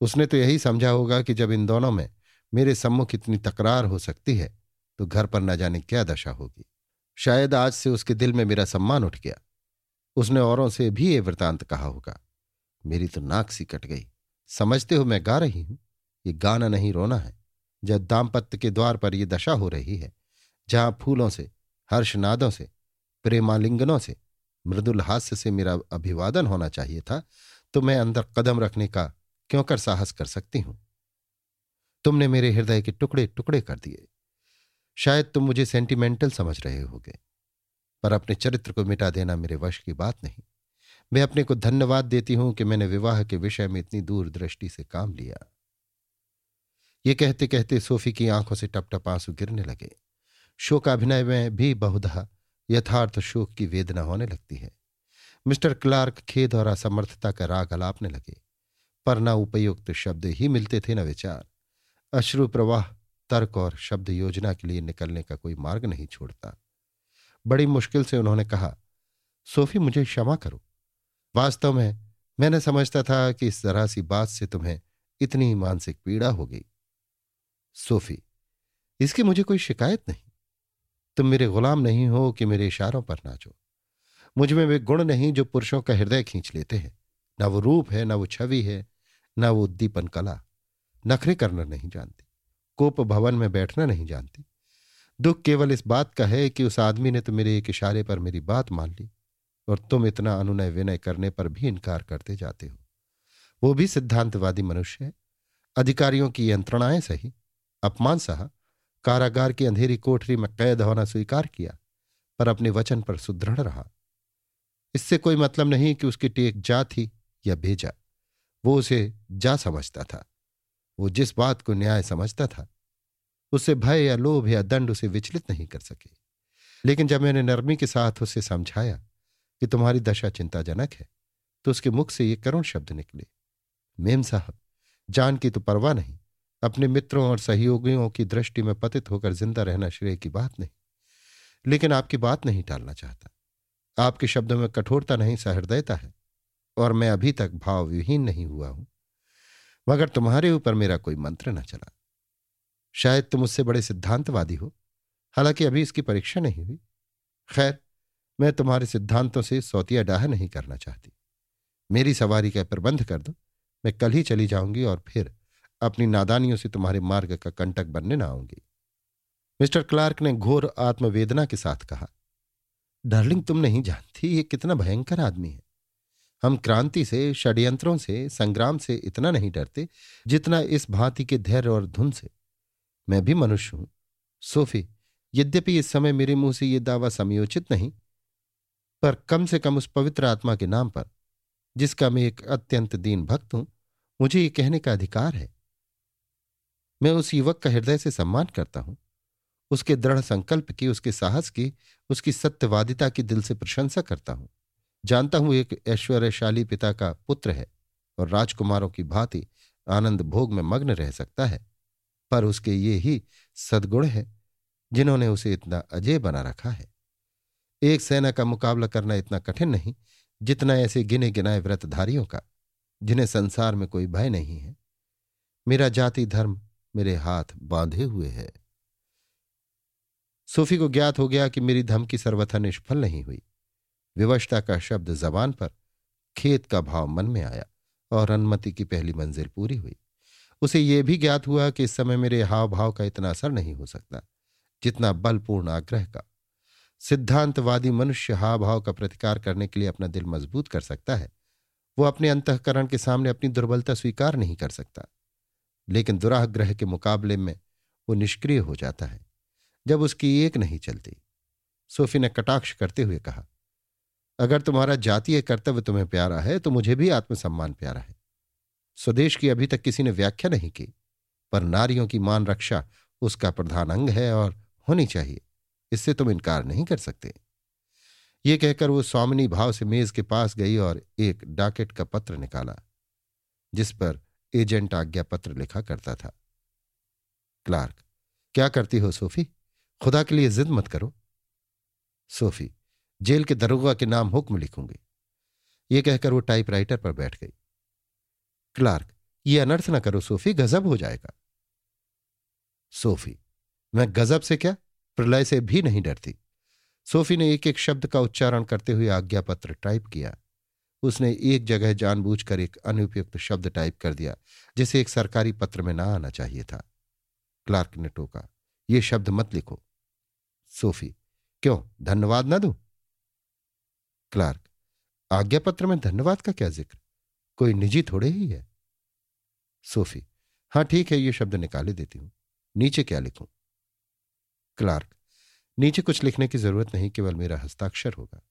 उसने तो यही समझा होगा कि जब इन दोनों में मेरे सम्मुख इतनी तकरार हो सकती है तो घर पर न जाने क्या दशा होगी। शायद आज से उसके दिल में मेरा सम्मान उठ गया। उसने औरों से भी ये वृतांत कहा होगा, मेरी तो नाक सी कट गई। समझते हो मैं गा रही हूँ। ये गाना नहीं रोना है। जब दाम्पत्य के द्वार पर यह दशा हो रही है, जहाँ फूलों से, हर्षनादों से, प्रेमालिंगनों से, मृदुल हास्य से मेरा अभिवादन होना चाहिए था तो मैं अंदर कदम रखने का क्यों कर साहस कर सकती हूँ? तुमने मेरे हृदय के टुकड़े टुकड़े कर दिए। शायद तुम मुझे सेंटिमेंटल समझ रहे होगे, पर अपने चरित्र को मिटा देना मेरे वश की बात नहीं। मैं अपने को धन्यवाद देती हूँ कि मैंने विवाह के विषय में इतनी दूरदृष्टि से काम लिया। ये कहते कहते सोफी की आँखों से टप टप आँसू गिरने लगे। शोकाभिनय में भी बहुधा यथार्थ शोक की वेदना होने लगती है। मिस्टर क्लार्क खेद और असमर्थता का राग अलापने लगे। पर न उपयुक्त शब्द ही मिलते थे, न विचार। अश्रु प्रवाह, तर्क और शब्द योजना के लिए निकलने का कोई मार्ग नहीं छोड़ता। बड़ी मुश्किल से उन्होंने कहा, सोफी, मुझे क्षमा करो। वास्तव में मैंने समझता था कि इस जरा सी बात से तुम्हें इतनी मानसिक पीड़ा हो गई। सोफी, इसकी मुझे कोई शिकायत नहीं। तुम मेरे गुलाम नहीं हो कि मेरे इशारों पर नाचो मुझमें वे गुण नहीं जो पुरुषों का हृदय खींच लेते हैं। ना वो रूप है, ना वो छवि है, ना वो उद्दीपन कला। नखरे करना नहीं जानती, कोप भवन में बैठना नहीं जानती। दुख केवल इस बात का है कि उस आदमी ने तो मेरे एक इशारे पर मेरी बात मान ली, और तुम इतना अनुनय विनय करने पर भी इनकार करते जाते हो। वो भी सिद्धांतवादी मनुष्य है। अधिकारियों की यंत्रणाएँ सही अपमान सहा, कारागार की अंधेरी कोठरी में कैद होना स्वीकार किया, पर अपने वचन पर सुदृढ़ रहा। इससे कोई मतलब नहीं कि उसकी टेक जा थी या भेजा। वो उसे जा समझता था। वो जिस बात को न्याय समझता था, उससे भय या लोभ या दंड उसे विचलित नहीं कर सके। लेकिन जब मैंने नरमी के साथ उसे समझाया कि तुम्हारी दशा चिंताजनक है तो उसके मुख से ये करुण शब्द निकले। मेम साहब, जान की तो परवाह नहीं। अपने मित्रों और सहयोगियों की दृष्टि में पतित होकर ज़िंदा रहना श्रेय की बात नहीं। लेकिन आपकी बात नहीं टालना चाहता। आपके शब्दों में कठोरता नहीं, सहृदयता है, और मैं अभी तक भाव विहीन नहीं हुआ हूँ। मगर तुम्हारे ऊपर मेरा कोई मंत्र न चला। शायद तुम उससे बड़े सिद्धांतवादी हो। हालाँकि अभी इसकी परीक्षा नहीं हुई। खैर, मैं तुम्हारे सिद्धांतों से सौतिया डाह नहीं करना चाहती। मेरी सवारी का प्रबंध कर दो। मैं कल ही चली जाऊँगी और फिर अपनी नादानियों से तुम्हारे मार्ग का कंटक बनने ना आऊँगी। मिस्टर क्लार्क ने घोर आत्मवेदना के साथ कहा, डार्लिंग, तुम नहीं जानती ये कितना भयंकर आदमी है। हम क्रांति से, षड्यंत्रों से, संग्राम से इतना नहीं डरते जितना इस भांति के धैर्य और धुन से। मैं भी मनुष्य हूँ। सोफी, यद्यपि इस समय मेरे मुँह से यह दावा समयोचित नहीं, पर कम से कम उस पवित्र आत्मा के नाम पर, जिसका मैं एक अत्यंत दीन भक्त हूँ, मुझे ये कहने का अधिकार है। मैं उस युवक का हृदय से सम्मान करता हूँ। उसके दृढ़ संकल्प की, उसके साहस की, उसकी सत्यवादिता की दिल से प्रशंसा करता हूँ। जानता हूँ एक ऐश्वर्यशाली पिता का पुत्र है और राजकुमारों की भांति आनंद भोग में मग्न रह सकता है, पर उसके ये ही सद्गुण है जिन्होंने उसे इतना अजय बना रखा है। एक सेना का मुकाबला करना इतना कठिन नहीं, जितना ऐसे गिने गिनाए व्रतधारियों का, जिन्हें संसार में कोई भय नहीं है। मेरा जाति धर्म मेरे हाथ बांधे हुए है। सूफी को ज्ञात हो गया कि मेरी धमकी सर्वथा निष्फल नहीं हुई। विवशता का शब्द जबान पर खेत का भाव मन में आया और अनुमति की पहली मंजिल पूरी हुई। उसे यह भी ज्ञात हुआ कि इस समय मेरे हाव भाव का इतना असर नहीं हो सकता, जितना बलपूर्ण आग्रह का। सिद्धांतवादी मनुष्य हाव भाव का प्रतिकार करने के लिए अपना दिल मज़बूत कर सकता है। वो अपने अंतकरण के सामने अपनी दुर्बलता स्वीकार नहीं कर सकता। लेकिन दुराग्रह के मुकाबले में वो निष्क्रिय हो जाता है, जब उसकी एक नहीं चलती। सोफी ने कटाक्ष करते हुए कहा, अगर तुम्हारा जातीय कर्तव्य तुम्हें प्यारा है तो मुझे भी आत्मसम्मान प्यारा है। स्वदेश की अभी तक किसी ने व्याख्या नहीं की, पर नारियों की मान रक्षा उसका प्रधान अंग है और होनी चाहिए। इससे तुम इनकार नहीं कर सकते। ये कहकर वो स्वामिनी भाव से मेज के पास गई और एक डाकेट का पत्र निकाला, जिस पर एजेंट आज्ञा पत्र लिखा करता था। क्लार्क, क्या करती हो सोफी? खुदा के लिए जिद मत करो। सोफी, जेल के दरोगा के नाम हुक्म लिखूँगी। ये कहकर वो टाइपराइटर पर बैठ गई। क्लार्क, ये अनर्थ ना करो सोफी, गजब हो जाएगा। सोफी, मैं गजब से क्या? प्रलय से भी नहीं डरती। सोफी ने एक एक शब्द का उच्चारण करते हुए आज्ञापत्र टाइप किया। उसने एक जगह जानबूझकर एक अनुपयुक्त शब्द टाइप कर दिया, जिसे एक सरकारी पत्र में ना आना चाहिए था। क्लार्क ने टोका, ये शब्द मत लिखो। सोफी, क्यों, धन्यवाद ना दू? क्लार्क, आज्ञा पत्र में धन्यवाद का क्या ज़िक्र? कोई निजी थोड़े ही है? सोफी, हाँ, ठीक है, ये शब्द निकाले देती हूँ। नीचे क्या लिखूं? क्लार्क, नीचे कुछ लिखने की ज़रूरत नहीं, केवल मेरा हस्ताक्षर होगा।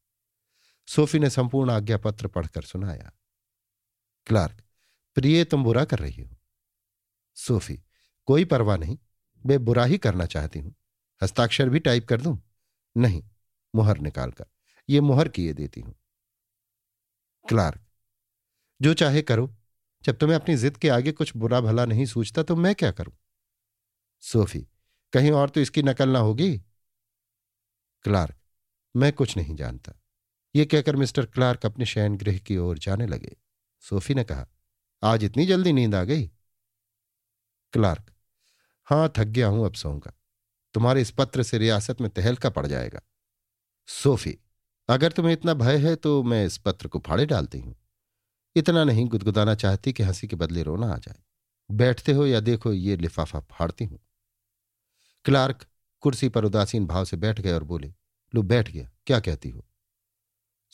सोफी ने संपूर्ण आज्ञा पत्र पढ़कर सुनाया। क्लार्क, प्रिय तुम बुरा कर रही हो। सोफी, कोई परवाह नहीं, मैं बुरा ही करना चाहती हूँ। हस्ताक्षर भी टाइप कर दूँ? नहीं, मुहर निकालकर, ये मुहर किए देती हूँ। क्लार्क, जो चाहे करो, जब तुम्हें अपनी जिद के आगे कुछ बुरा भला नहीं सूझता तो मैं क्या करूँ? सोफी, कहीं और तो इसकी नकल ना होगी? क्लार्क, मैं कुछ नहीं जानता। ये कहकर मिस्टर क्लार्क अपने शयन गृह की ओर जाने लगे। सोफी ने कहा, आज इतनी जल्दी नींद आ गई? क्लार्क, हाँ, थक गया हूँ अब सोऊँगा तुम्हारे इस पत्र से रियासत में तहलका पड़ जाएगा। सोफी, अगर तुम्हें इतना भय है तो मैं इस पत्र को फाड़े डालती हूँ। इतना नहीं, गुदगुदाना चाहती कि हँसी के बदले रोना आ जाए। बैठते हो या देखो, ये लिफाफा फाड़ती हूँ। क्लार्क कुर्सी पर उदासीन भाव से बैठ गए और बोले, लो, बैठ गया। क्या कहती हो?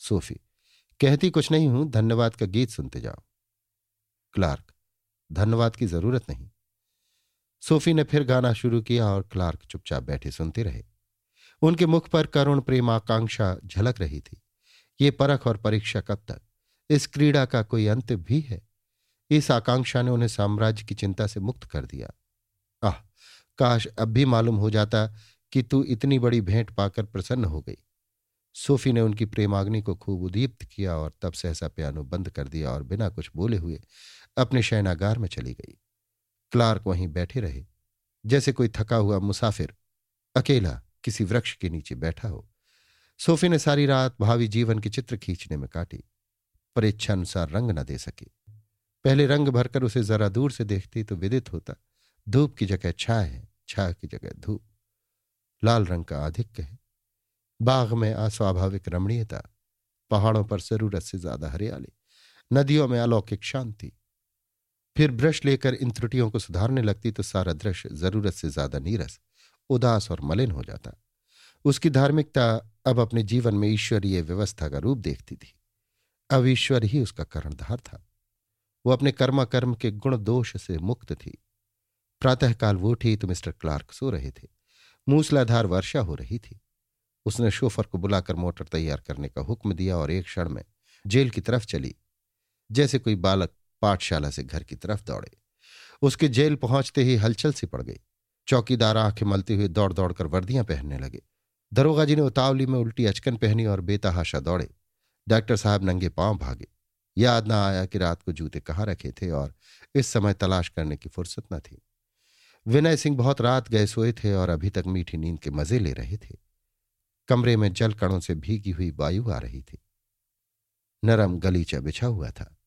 सोफी, कहती कुछ नहीं हूँ, धन्यवाद का गीत सुनते जाओ। क्लार्क, धन्यवाद की ज़रूरत नहीं। सोफी ने फिर गाना शुरू किया और क्लार्क चुपचाप बैठे सुनते रहे। उनके मुख पर करुण प्रेम आकांक्षा झलक रही थी। ये परख और परीक्षा कब तक? इस क्रीड़ा का कोई अंत भी है? इस आकांक्षा ने उन्हें साम्राज्य की चिंता से मुक्त कर दिया। आह, काश अब भी मालूम हो जाता कि तू इतनी बड़ी भेंट पाकर प्रसन्न हो गई। सोफी ने उनकी प्रेमाग्नि को खूब उदीप्त किया और तब सहसा पियानो बंद कर दिया और बिना कुछ बोले हुए अपने शयनागार में चली गई। क्लार्क वहीं बैठे रहे। जैसे कोई थका हुआ मुसाफिर अकेला किसी वृक्ष के नीचे बैठा हो। सोफी ने सारी रात भावी जीवन के चित्र खींचने में काटी, पर इच्छानुसार रंग न दे सकी। पहले रंग भरकर उसे जरा दूर से देखती तो विदित होता, धूप की जगह छाया है छाया की जगह धूप। लाल रंग का आधिक्य है। बाग में अस्वाभाविक रमणीयता, पहाड़ों पर ज़रूरत से ज़्यादा हरियाली, नदियों में अलौकिक शांति। फिर ब्रश लेकर इन त्रुटियों को सुधारने लगती तो सारा दृश्य ज़रूरत से ज़्यादा नीरस, उदास और मलिन हो जाता। उसकी धार्मिकता अब अपने जीवन में ईश्वरीय व्यवस्था का रूप देखती थी। अब ईश्वर ही उसका कर्णधार था। वो अपने कर्मा कर्म के गुण दोष से मुक्त थी। प्रातःकाल वो उठी तो मिस्टर क्लार्क सो रहे थे। मूसलाधार वर्षा हो रही थी। उसने शोफर को बुलाकर मोटर तैयार करने का हुक्म दिया और एक क्षण में जेल की तरफ़ चली, जैसे कोई बालक पाठशाला से घर की तरफ़ दौड़े। उसके जेल पहुँचते ही हलचल सी पड़ गई। चौकीदार आँखें मलते हुए दौड़ दौड़कर वर्दियाँ पहनने लगे। दरोगा जी ने उतावली में उल्टी अचकन पहनी और बेतहाशा दौड़े। डॉक्टर साहब नंगे पाँव भागे। याद ना आया कि रात को जूते कहाँ रखे थे और इस समय तलाश करने की फुर्सत न थी। विनय सिंह बहुत रात गए सोए थे और अभी तक मीठी नींद के मज़े ले रहे थे। कमरे में जल कणों से भीगी हुई वायु आ रही थी। नरम गलीचा बिछा हुआ था।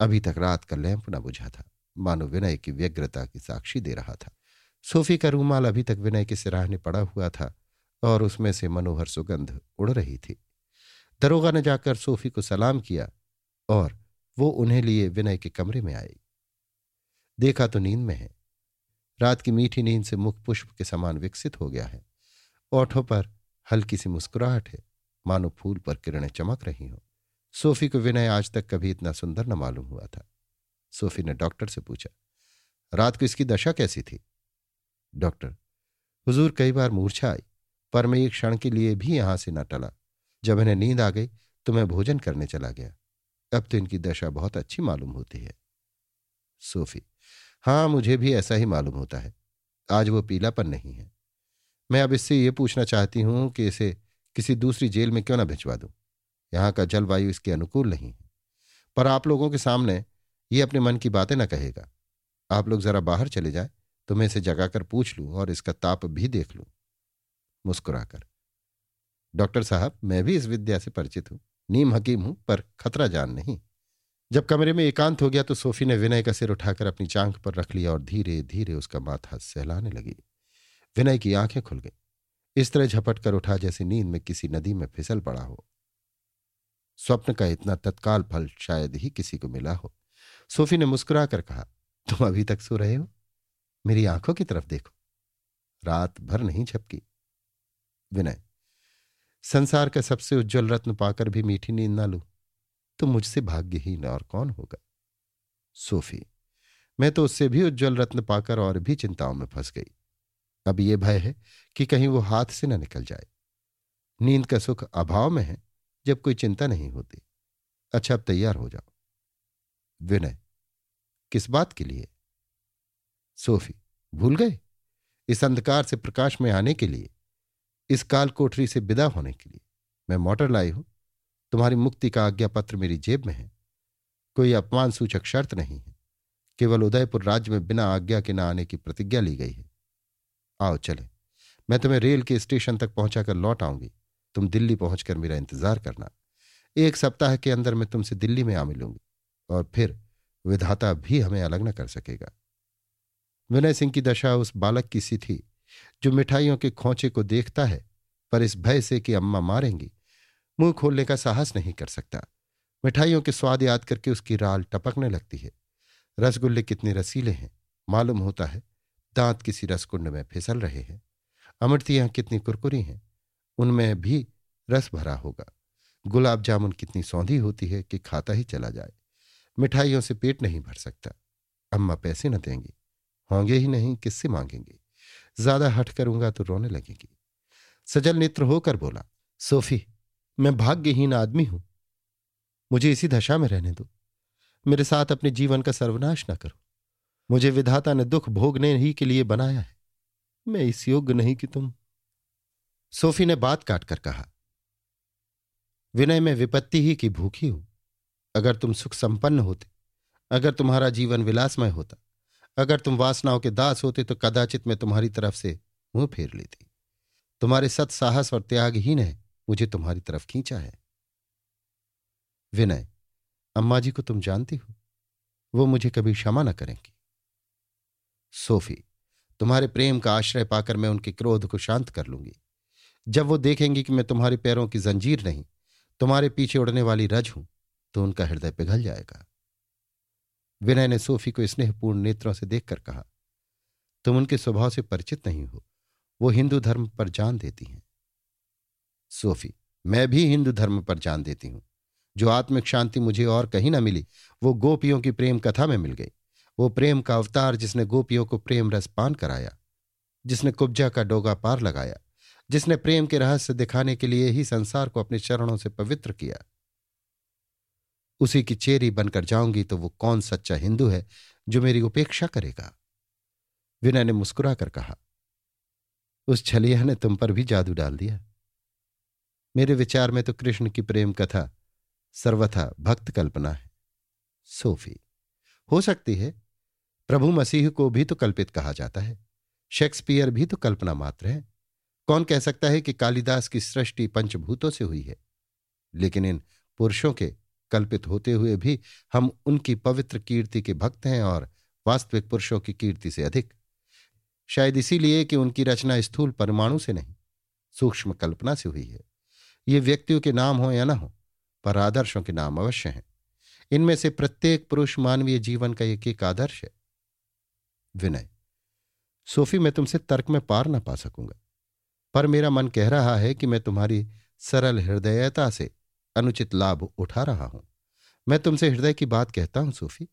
अभी तक रात का लैंप न बुझा था। मानो विनय की व्यग्रता की साक्षी दे रहा था। सोफी का रूमाल अभी तक विनय के सिराहने पड़ा हुआ था और उसमें से मनोहर सुगंध उड़ रही थी। दरोगा ने जाकर सोफी को सलाम किया और वो उन्हें लिए विनय के कमरे में आई। देखा तो नींद में है। रात की मीठी नींद से मुख पुष्प के समान विकसित हो गया है। ओठों पर हल्की सी मुस्कुराहट है। मानो फूल पर किरणें चमक रही हों। सोफी को विनय आज तक कभी इतना सुंदर न मालूम हुआ था। सोफी ने डॉक्टर से पूछा, रात को इसकी दशा कैसी थी? डॉक्टर, हुजूर कई बार मूर्छा आई, पर मैं एक क्षण के लिए भी यहाँ से न टला। जब इन्हें नींद आ गई तो मैं भोजन करने चला गया। अब तो इनकी दशा बहुत अच्छी मालूम होती है। सोफी हाँ मुझे भी ऐसा ही मालूम होता है। आज वो पीलापन नहीं है। मैं अब इससे ये पूछना चाहती हूँ कि इसे किसी दूसरी जेल में क्यों ना भिजवा दूँ? यहाँ का जलवायु इसके अनुकूल नहीं है। पर आप लोगों के सामने ये अपने मन की बातें ना कहेगा। आप लोग जरा बाहर चले जाए तो मैं इसे जगाकर पूछ लूँ और इसका ताप भी देख लूँ। मुस्कुराकर, डॉक्टर साहब, मैं भी इस विद्या से परिचित हूँ, नीम हकीम हूँ, पर खतरा जान नहीं। जब कमरे में एकांत हो गया तो सोफी ने विनय का सिर उठाकर अपनी चांख पर रख लिया और धीरे धीरे उसका माथा सहलाने लगी। विनय की आँखें खुल गई। इस तरह झपट कर उठा जैसे नींद में किसी नदी में फिसल पड़ा हो। स्वप्न का इतना तत्काल फल शायद ही किसी को मिला हो। सोफी ने मुस्कुरा कर कहा, तुम अभी तक सो रहे हो? मेरी आँखों की तरफ़ देखो। रात भर नहीं झपकी। विनय, संसार का सबसे उज्जवल रत्न पाकर भी मीठी नींद ना लू तो मुझसे भाग्यहीन और कौन होगा? सोफी, मैं तो उससे भी उज्जवल रत्न पाकर और भी चिंताओं में फंस गई। अब यह भय है कि कहीं वो हाथ से न निकल जाए। नींद का सुख अभाव में है, जब कोई चिंता नहीं होती। अच्छा अब तैयार हो जाओ। विनय, किस बात के लिए? सोफी, भूल गए? इस अंधकार से प्रकाश में आने के लिए? इस काल कोठरी से विदा होने के लिए? मैं मोटर लाई हूँ। तुम्हारी मुक्ति का आज्ञा पत्र मेरी जेब में है। कोई अपमान सूचक शर्त नहीं है। केवल उदयपुर राज्य में बिना आज्ञा के न आने की प्रतिज्ञा ली गई है। आओ चले। मैं तुम्हें रेल के स्टेशन तक पहुंचाकर लौट आऊँगी। तुम दिल्ली पहुंचकर मेरा इंतज़ार करना। एक सप्ताह के अंदर मैं तुमसे दिल्ली में आ मिलूँगी, और फिर विधाता भी हमें अलग न कर सकेगा। विनय सिंह की दशा उस बालक की सी थी, जो मिठाइयों के खोचे को देखता है, पर इस भय से कि अम्मा मारेंगी, मुँह खोलने का साहस नहीं कर सकता। मिठाइयों के स्वाद याद करके उसकी राल टपकने लगती है। रसगुल्ले कितने रसीले हैं, मालूम होता है दांत किसी रसकुंड में फिसल रहे हैं। अमृतियाँ कितनी कुरकुरी हैं। उनमें भी रस भरा होगा। गुलाब जामुन कितनी सौंधी होती है कि खाता ही चला जाए। मिठाइयों से पेट नहीं भर सकता। अम्मा पैसे न देंगी। होंगे ही नहीं, किससे मांगेंगे? ज़्यादा हट करूँगा तो रोने लगेगी। सजल नेत्र होकर बोला, सोफी, मैं भाग्यहीन आदमी हूँ। मुझे इसी दशा में रहने दो। मेरे साथ अपने जीवन का सर्वनाश न करो। मुझे विधाता ने दुख भोगने ही के लिए बनाया है। मैं इस योग्य नहीं कि तुम सोफी ने बात काटकर कहा, विनय, में विपत्ति ही की भूखी हूँ। अगर तुम सुख संपन्न होते, अगर तुम्हारा जीवन विलासमय होता, अगर तुम वासनाओं के दास होते तो कदाचित मैं तुम्हारी तरफ़ से मुँह फेर लेती। तुम्हारे सत साहस और त्याग ही ने मुझे तुम्हारी तरफ़ खींचा है। विनय, अम्मा जी को तुम जानती हो, वो मुझे कभी क्षमा न करेंगी। सोफी, तुम्हारे प्रेम का आश्रय पाकर मैं उनके क्रोध को शांत कर लूँगी। जब वो देखेंगी कि मैं तुम्हारे पैरों की जंजीर नहीं, तुम्हारे पीछे उड़ने वाली रज हूँ तो उनका हृदय पिघल जाएगा। विनय ने सोफी को स्नेहपूर्ण नेत्रों से देखकर कहा, तुम उनके स्वभाव से परिचित नहीं हो, वो हिंदू धर्म पर जान देती हैं। सोफी, मैं भी हिंदू धर्म पर जान देती हूँ। जो आत्मिक शांति मुझे और कहीं ना मिली, वो गोपियों की प्रेम कथा में मिल गई। वो प्रेम का अवतार जिसने गोपियों को प्रेम रस पान कराया, जिसने कुब्जा का डोगा पार लगाया, जिसने प्रेम के रहस्य दिखाने के लिए ही संसार को अपने चरणों से पवित्र किया। उसी की चेरी बनकर जाऊँगी तो वो कौन सच्चा हिंदू है जो मेरी उपेक्षा करेगा? विनय ने मुस्कुरा कर कहा, उस छलिया ने तुम पर भी जादू डाल दिया। मेरे विचार में तो कृष्ण की प्रेम कथा सर्वथा भक्त कल्पना है। सोफी, हो सकती है प्रभु मसीह को भी तो कल्पित कहा जाता है। शेक्सपियर भी तो कल्पना मात्र है। कौन कह सकता है कि कालिदास की सृष्टि पंचभूतों से हुई है? लेकिन इन पुरुषों के कल्पित होते हुए भी हम उनकी पवित्र कीर्ति के भक्त हैं और वास्तविक पुरुषों की कीर्ति से अधिक। शायद इसीलिए कि उनकी रचना स्थूल परमाणु से नहीं, सूक्ष्म कल्पना से हुई है। ये व्यक्तियों के नाम हो या ना हो, पर आदर्शों के नाम अवश्य हैं। इनमें से प्रत्येक पुरुष मानवीय जीवन का एक एक आदर्श है। विनय, सोफी, मैं तुमसे तर्क में पार ना पा सकूँगा, पर मेरा मन कह रहा है कि मैं तुम्हारी सरल हृदयता से अनुचित लाभ उठा रहा हूँ। मैं तुमसे हृदय की बात कहता हूँ, सूफी।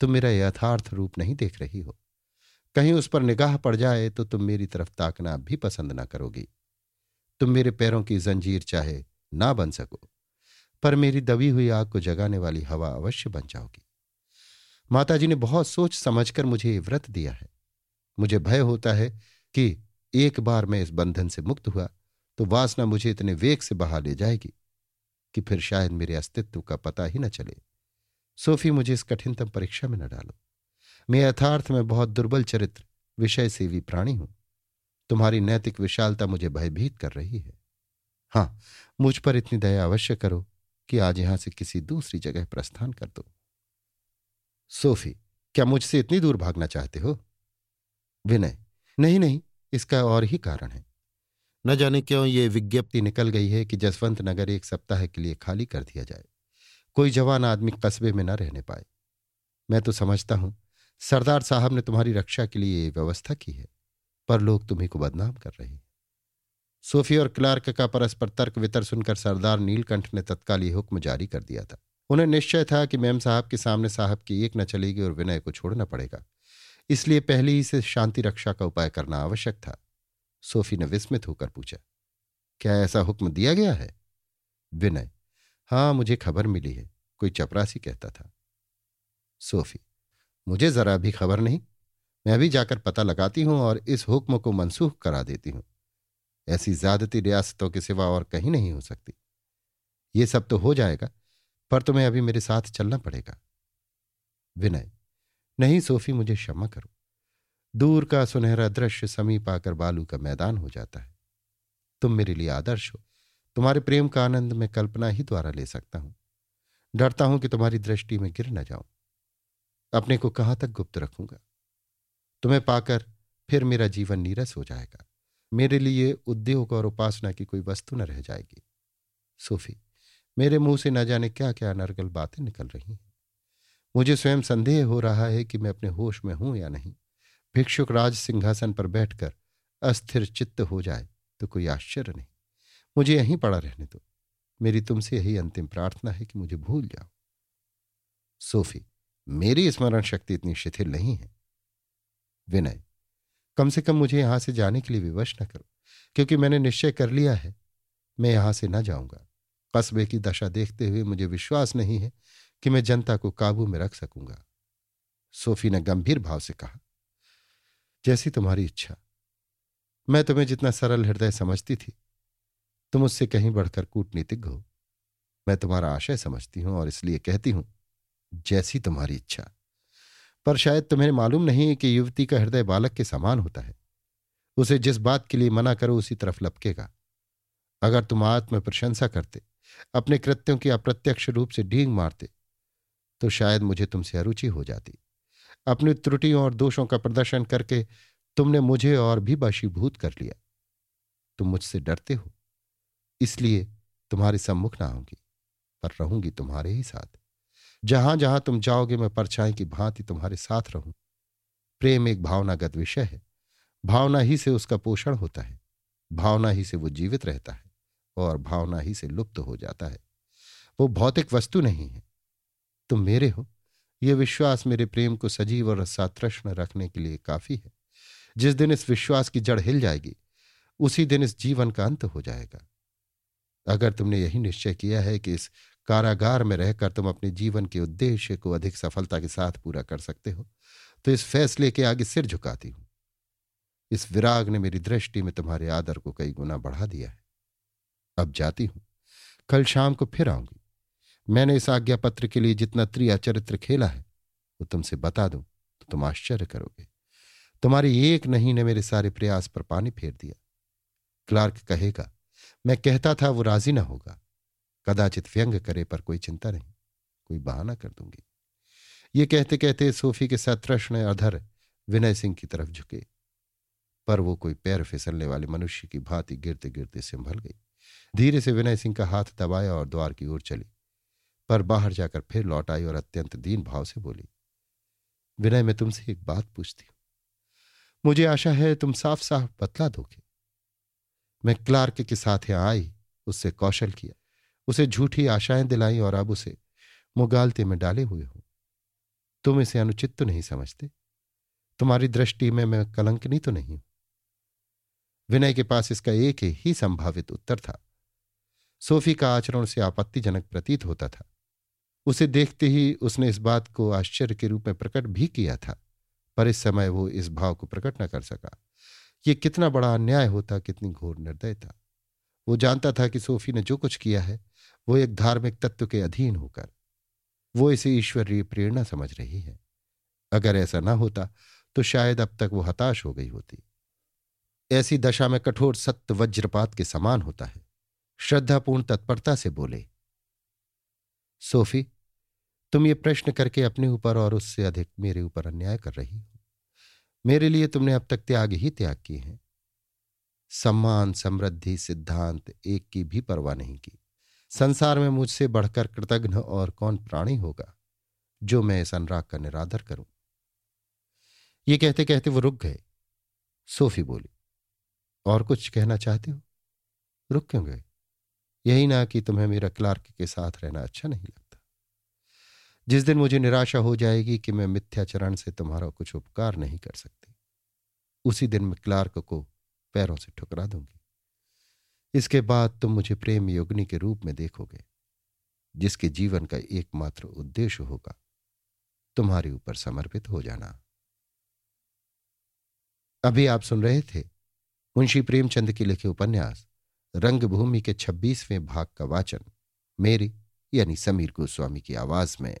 तुम मेरा यथार्थ रूप नहीं देख रही हो। कहीं उस पर निगाह पड़ जाए तो तुम मेरी तरफ़ ताकना भी पसंद ना करोगी। तुम मेरे पैरों की जंजीर चाहे ना बन सको, पर मेरी दबी हुई आग को जगाने वाली हवा अवश्य बन जाओगी। माताजी ने बहुत सोच समझकर मुझे ये व्रत दिया है। मुझे भय होता है कि एक बार मैं इस बंधन से मुक्त हुआ तो वासना मुझे इतने वेग से बहा ले जाएगी कि फिर शायद मेरे अस्तित्व का पता ही न चले। सोफी, मुझे इस कठिनतम परीक्षा में न डालो। मैं यथार्थ में बहुत दुर्बल चरित्र विषय सेवी प्राणी हूँ। तुम्हारी नैतिक विशालता मुझे भयभीत कर रही है। हाँ, मुझ पर इतनी दया अवश्य करो कि आज यहाँ से किसी दूसरी जगह प्रस्थान कर दो। सोफी, क्या मुझसे इतनी दूर भागना चाहते हो? विनय, नहीं नहीं, इसका और ही कारण है। न जाने क्यों ये विज्ञप्ति निकल गई है कि जसवंत नगर एक सप्ताह के लिए खाली कर दिया जाए। कोई जवान आदमी कस्बे में न रहने पाए। मैं तो समझता हूँ, सरदार साहब ने तुम्हारी रक्षा के लिए व्यवस्था की है, पर लोग तुम्ही को बदनाम कर रहे हैं। सोफी और क्लार्क का परस्पर तर्क वितर सुनकर सरदार नीलकंठ ने तत्काल ये हुक्म जारी कर दिया था। उन्हें निश्चय था कि मैम साहब के सामने साहब की एक न चलेगी और विनय को छोड़ना पड़ेगा। इसलिए पहले ही से शांति रक्षा का उपाय करना आवश्यक था। सोफी ने विस्मित होकर पूछा, क्या ऐसा हुक्म दिया गया है? विनय, हाँ, मुझे खबर मिली है। कोई चपरासी कहता था। सोफी, मुझे जरा भी खबर नहीं। मैं अभी जाकर पता लगाती हूँ और इस हुक्म को मनसूख करा देती हूँ। ऐसी ज्यादती रियासतों के सिवा और कहीं नहीं हो सकती। ये सब तो हो जाएगा। पर तुम्हें अभी मेरे साथ चलना पड़ेगा। विनय, नहीं सोफी, मुझे क्षमा करो। दूर का सुनहरा दृश्य समीप आकर बालू का मैदान हो जाता है। तुम मेरे लिए आदर्श हो। तुम्हारे प्रेम का आनंद मैं कल्पना ही द्वारा ले सकता हूँ। डरता हूँ कि तुम्हारी दृष्टि में गिर न जाऊँ। अपने को कहाँ तक गुप्त रखूँगा? तुम्हें पाकर फिर मेरा जीवन नीरस हो जाएगा। मेरे लिए उद्योग और उपासना की कोई वस्तु न रह जाएगी। सोफी मेरे मुँह से न जाने क्या क्या अनर्गल बातें निकल रही हैं। मुझे स्वयं संदेह हो रहा है कि मैं अपने होश में हूँ या नहीं। भिक्षुक राज सिंहासन पर बैठकर अस्थिर चित्त हो जाए तो कोई आश्चर्य नहीं। मुझे यहीं पड़ा रहने दो। मेरी तुमसे यही अंतिम प्रार्थना है कि मुझे भूल जाओ। सोफी, मेरी स्मरण शक्ति इतनी शिथिल नहीं है। विनय, कम से कम मुझे यहाँ से जाने के लिए विवश न करो, क्योंकि मैंने निश्चय कर लिया है, मैं यहाँ से न जाऊँगा। कस्बे की दशा देखते हुए मुझे विश्वास नहीं है कि मैं जनता को काबू में रख सकूँगा। सोफी ने गंभीर भाव से कहा, जैसी तुम्हारी इच्छा। मैं तुम्हें जितना सरल हृदय समझती थी, तुम उससे कहीं बढ़कर कूटनीतिज्ञ हो। मैं तुम्हारा आशय समझती हूँ और इसलिए कहती हूँ, जैसी तुम्हारी इच्छा। पर शायद तुम्हें मालूम नहीं कि युवती का हृदय बालक के समान होता है। उसे जिस बात के लिए मना करो, उसी तरफ़ लपकेगा। अगर तुम आत्म प्रशंसा करते अपने कृत्यों की अप्रत्यक्ष रूप से ढींग मारते तो शायद मुझे तुमसे अरुचि हो जाती। अपनी त्रुटियों और दोषों का प्रदर्शन करके तुमने मुझे और भी बशीभूत कर लिया। तुम मुझसे डरते हो, इसलिए तुम्हारे सम्मुख ना आऊँगी, पर रहूँगी तुम्हारे ही साथ। जहाँ जहाँ तुम जाओगे, मैं परछाई की भांति तुम्हारे साथ रहूँ। प्रेम एक भावनागत विषय है। भावना ही से उसका पोषण होता है। भावना ही से वो जीवित रहता है। और भावना ही से लुप्त हो जाता है। वो भौतिक वस्तु नहीं है। तुम मेरे हो। यह विश्वास मेरे प्रेम को सजीव और सातृष्ण रखने के लिए काफ़ी है। जिस दिन इस विश्वास की जड़ हिल जाएगी, उसी दिन इस जीवन का अंत हो जाएगा। अगर तुमने यही निश्चय किया है कि इस कारागार में रहकर तुम अपने जीवन के उद्देश्य को अधिक सफलता के साथ पूरा कर सकते हो तो इस फैसले के आगे सिर झुकाती हूँ। इस विराग ने मेरी दृष्टि में तुम्हारे आदर को कई गुना बढ़ा दिया है। अब जाती हूँ। कल शाम को फिर आऊँगी। मैंने इस आज्ञा पत्र के लिए जितना त्रिया चरित्र खेला है, वो तुमसे बता दूँ तो तुम आश्चर्य करोगे। तुम्हारी एक नहीं ने मेरे सारे प्रयास पर पानी फेर दिया। क्लार्क कहेगा, मैं कहता था वो राज़ी ना होगा। कदाचित व्यंग करे पर कोई चिंता नहीं, कोई बहाना कर दूँगी। ये कहते कहते सोफी के साथ तृष्ण अधर विनय सिंह की तरफ़ झुके। पर वो कोई पैर फिसलने वाले मनुष्य की भांति गिरते गिरते संभल गई। धीरे से विनय सिंह का हाथ दबाया और द्वार की ओर चली। पर बाहर जाकर फिर लौट आई और अत्यंत दीन भाव से बोली, विनय, मैं तुमसे एक बात पूछती हूँ। मुझे आशा है तुम साफ़ साफ़ बतला दोगे। मैं क्लार्क के साथ यहाँ आई, उससे कौशल किया, उसे झूठी आशाएँ दिलाई और अब उसे मुगालते में डाले हुए हूँ। तुम इसे अनुचित तो नहीं समझते। तुम्हारी दृष्टि में मैं कलंकनी तो नहीं हूँ। विनय के पास इसका एक ही संभावित उत्तर था। सोफी का आचरण से आपत्तिजनक प्रतीत होता था। उसे देखते ही उसने इस बात को आश्चर्य के रूप में प्रकट भी किया था, पर इस समय वो इस भाव को प्रकट न कर सका। ये कितना बड़ा अन्याय होता, कितनी घोर निर्दयता। वो जानता था कि सोफी ने जो कुछ किया है, वो एक धार्मिक तत्व के अधीन होकर। वो इसे ईश्वरीय प्रेरणा समझ रही है। अगर ऐसा ना होता तो शायद अब तक वो हताश हो गई होती। ऐसी दशा में कठोर सत्य वज्रपात के समान होता है। श्रद्धापूर्ण तत्परता से बोले, सोफी, तुम ये प्रश्न करके अपने ऊपर और उससे अधिक मेरे ऊपर अन्याय कर रही हो। मेरे लिए तुमने अब तक त्याग ही त्याग किए हैं। सम्मान, समृद्धि, सिद्धांत, एक की भी परवाह नहीं की। संसार में मुझसे बढ़कर कृतघ्न और कौन प्राणी होगा, जो मैं इस अनुराग का निरादर करूँ? ये कहते कहते वो रुक गए। सोफी बोली, और कुछ कहना चाहते हो? रुक क्यों गए? यही ना कि तुम्हें मेरा क्लार्क के साथ रहना अच्छा नहीं लगता। जिस दिन मुझे निराशा हो जाएगी कि मैं मिथ्याचरण से तुम्हारा कुछ उपकार नहीं कर सकती, उसी दिन मैं क्लार्क को पैरों से ठुकरा दूँगी। इसके बाद तुम मुझे प्रेम योगनी के रूप में देखोगे, जिसके जीवन का एकमात्र उद्देश्य होगा तुम्हारे ऊपर समर्पित हो जाना। अभी आप सुन रहे थे मुंशी प्रेमचंद के लिखे उपन्यास रंगभूमि के छब्बीसवें भाग का वाचन मेरी यानी समीर गोस्वामी की आवाज़ में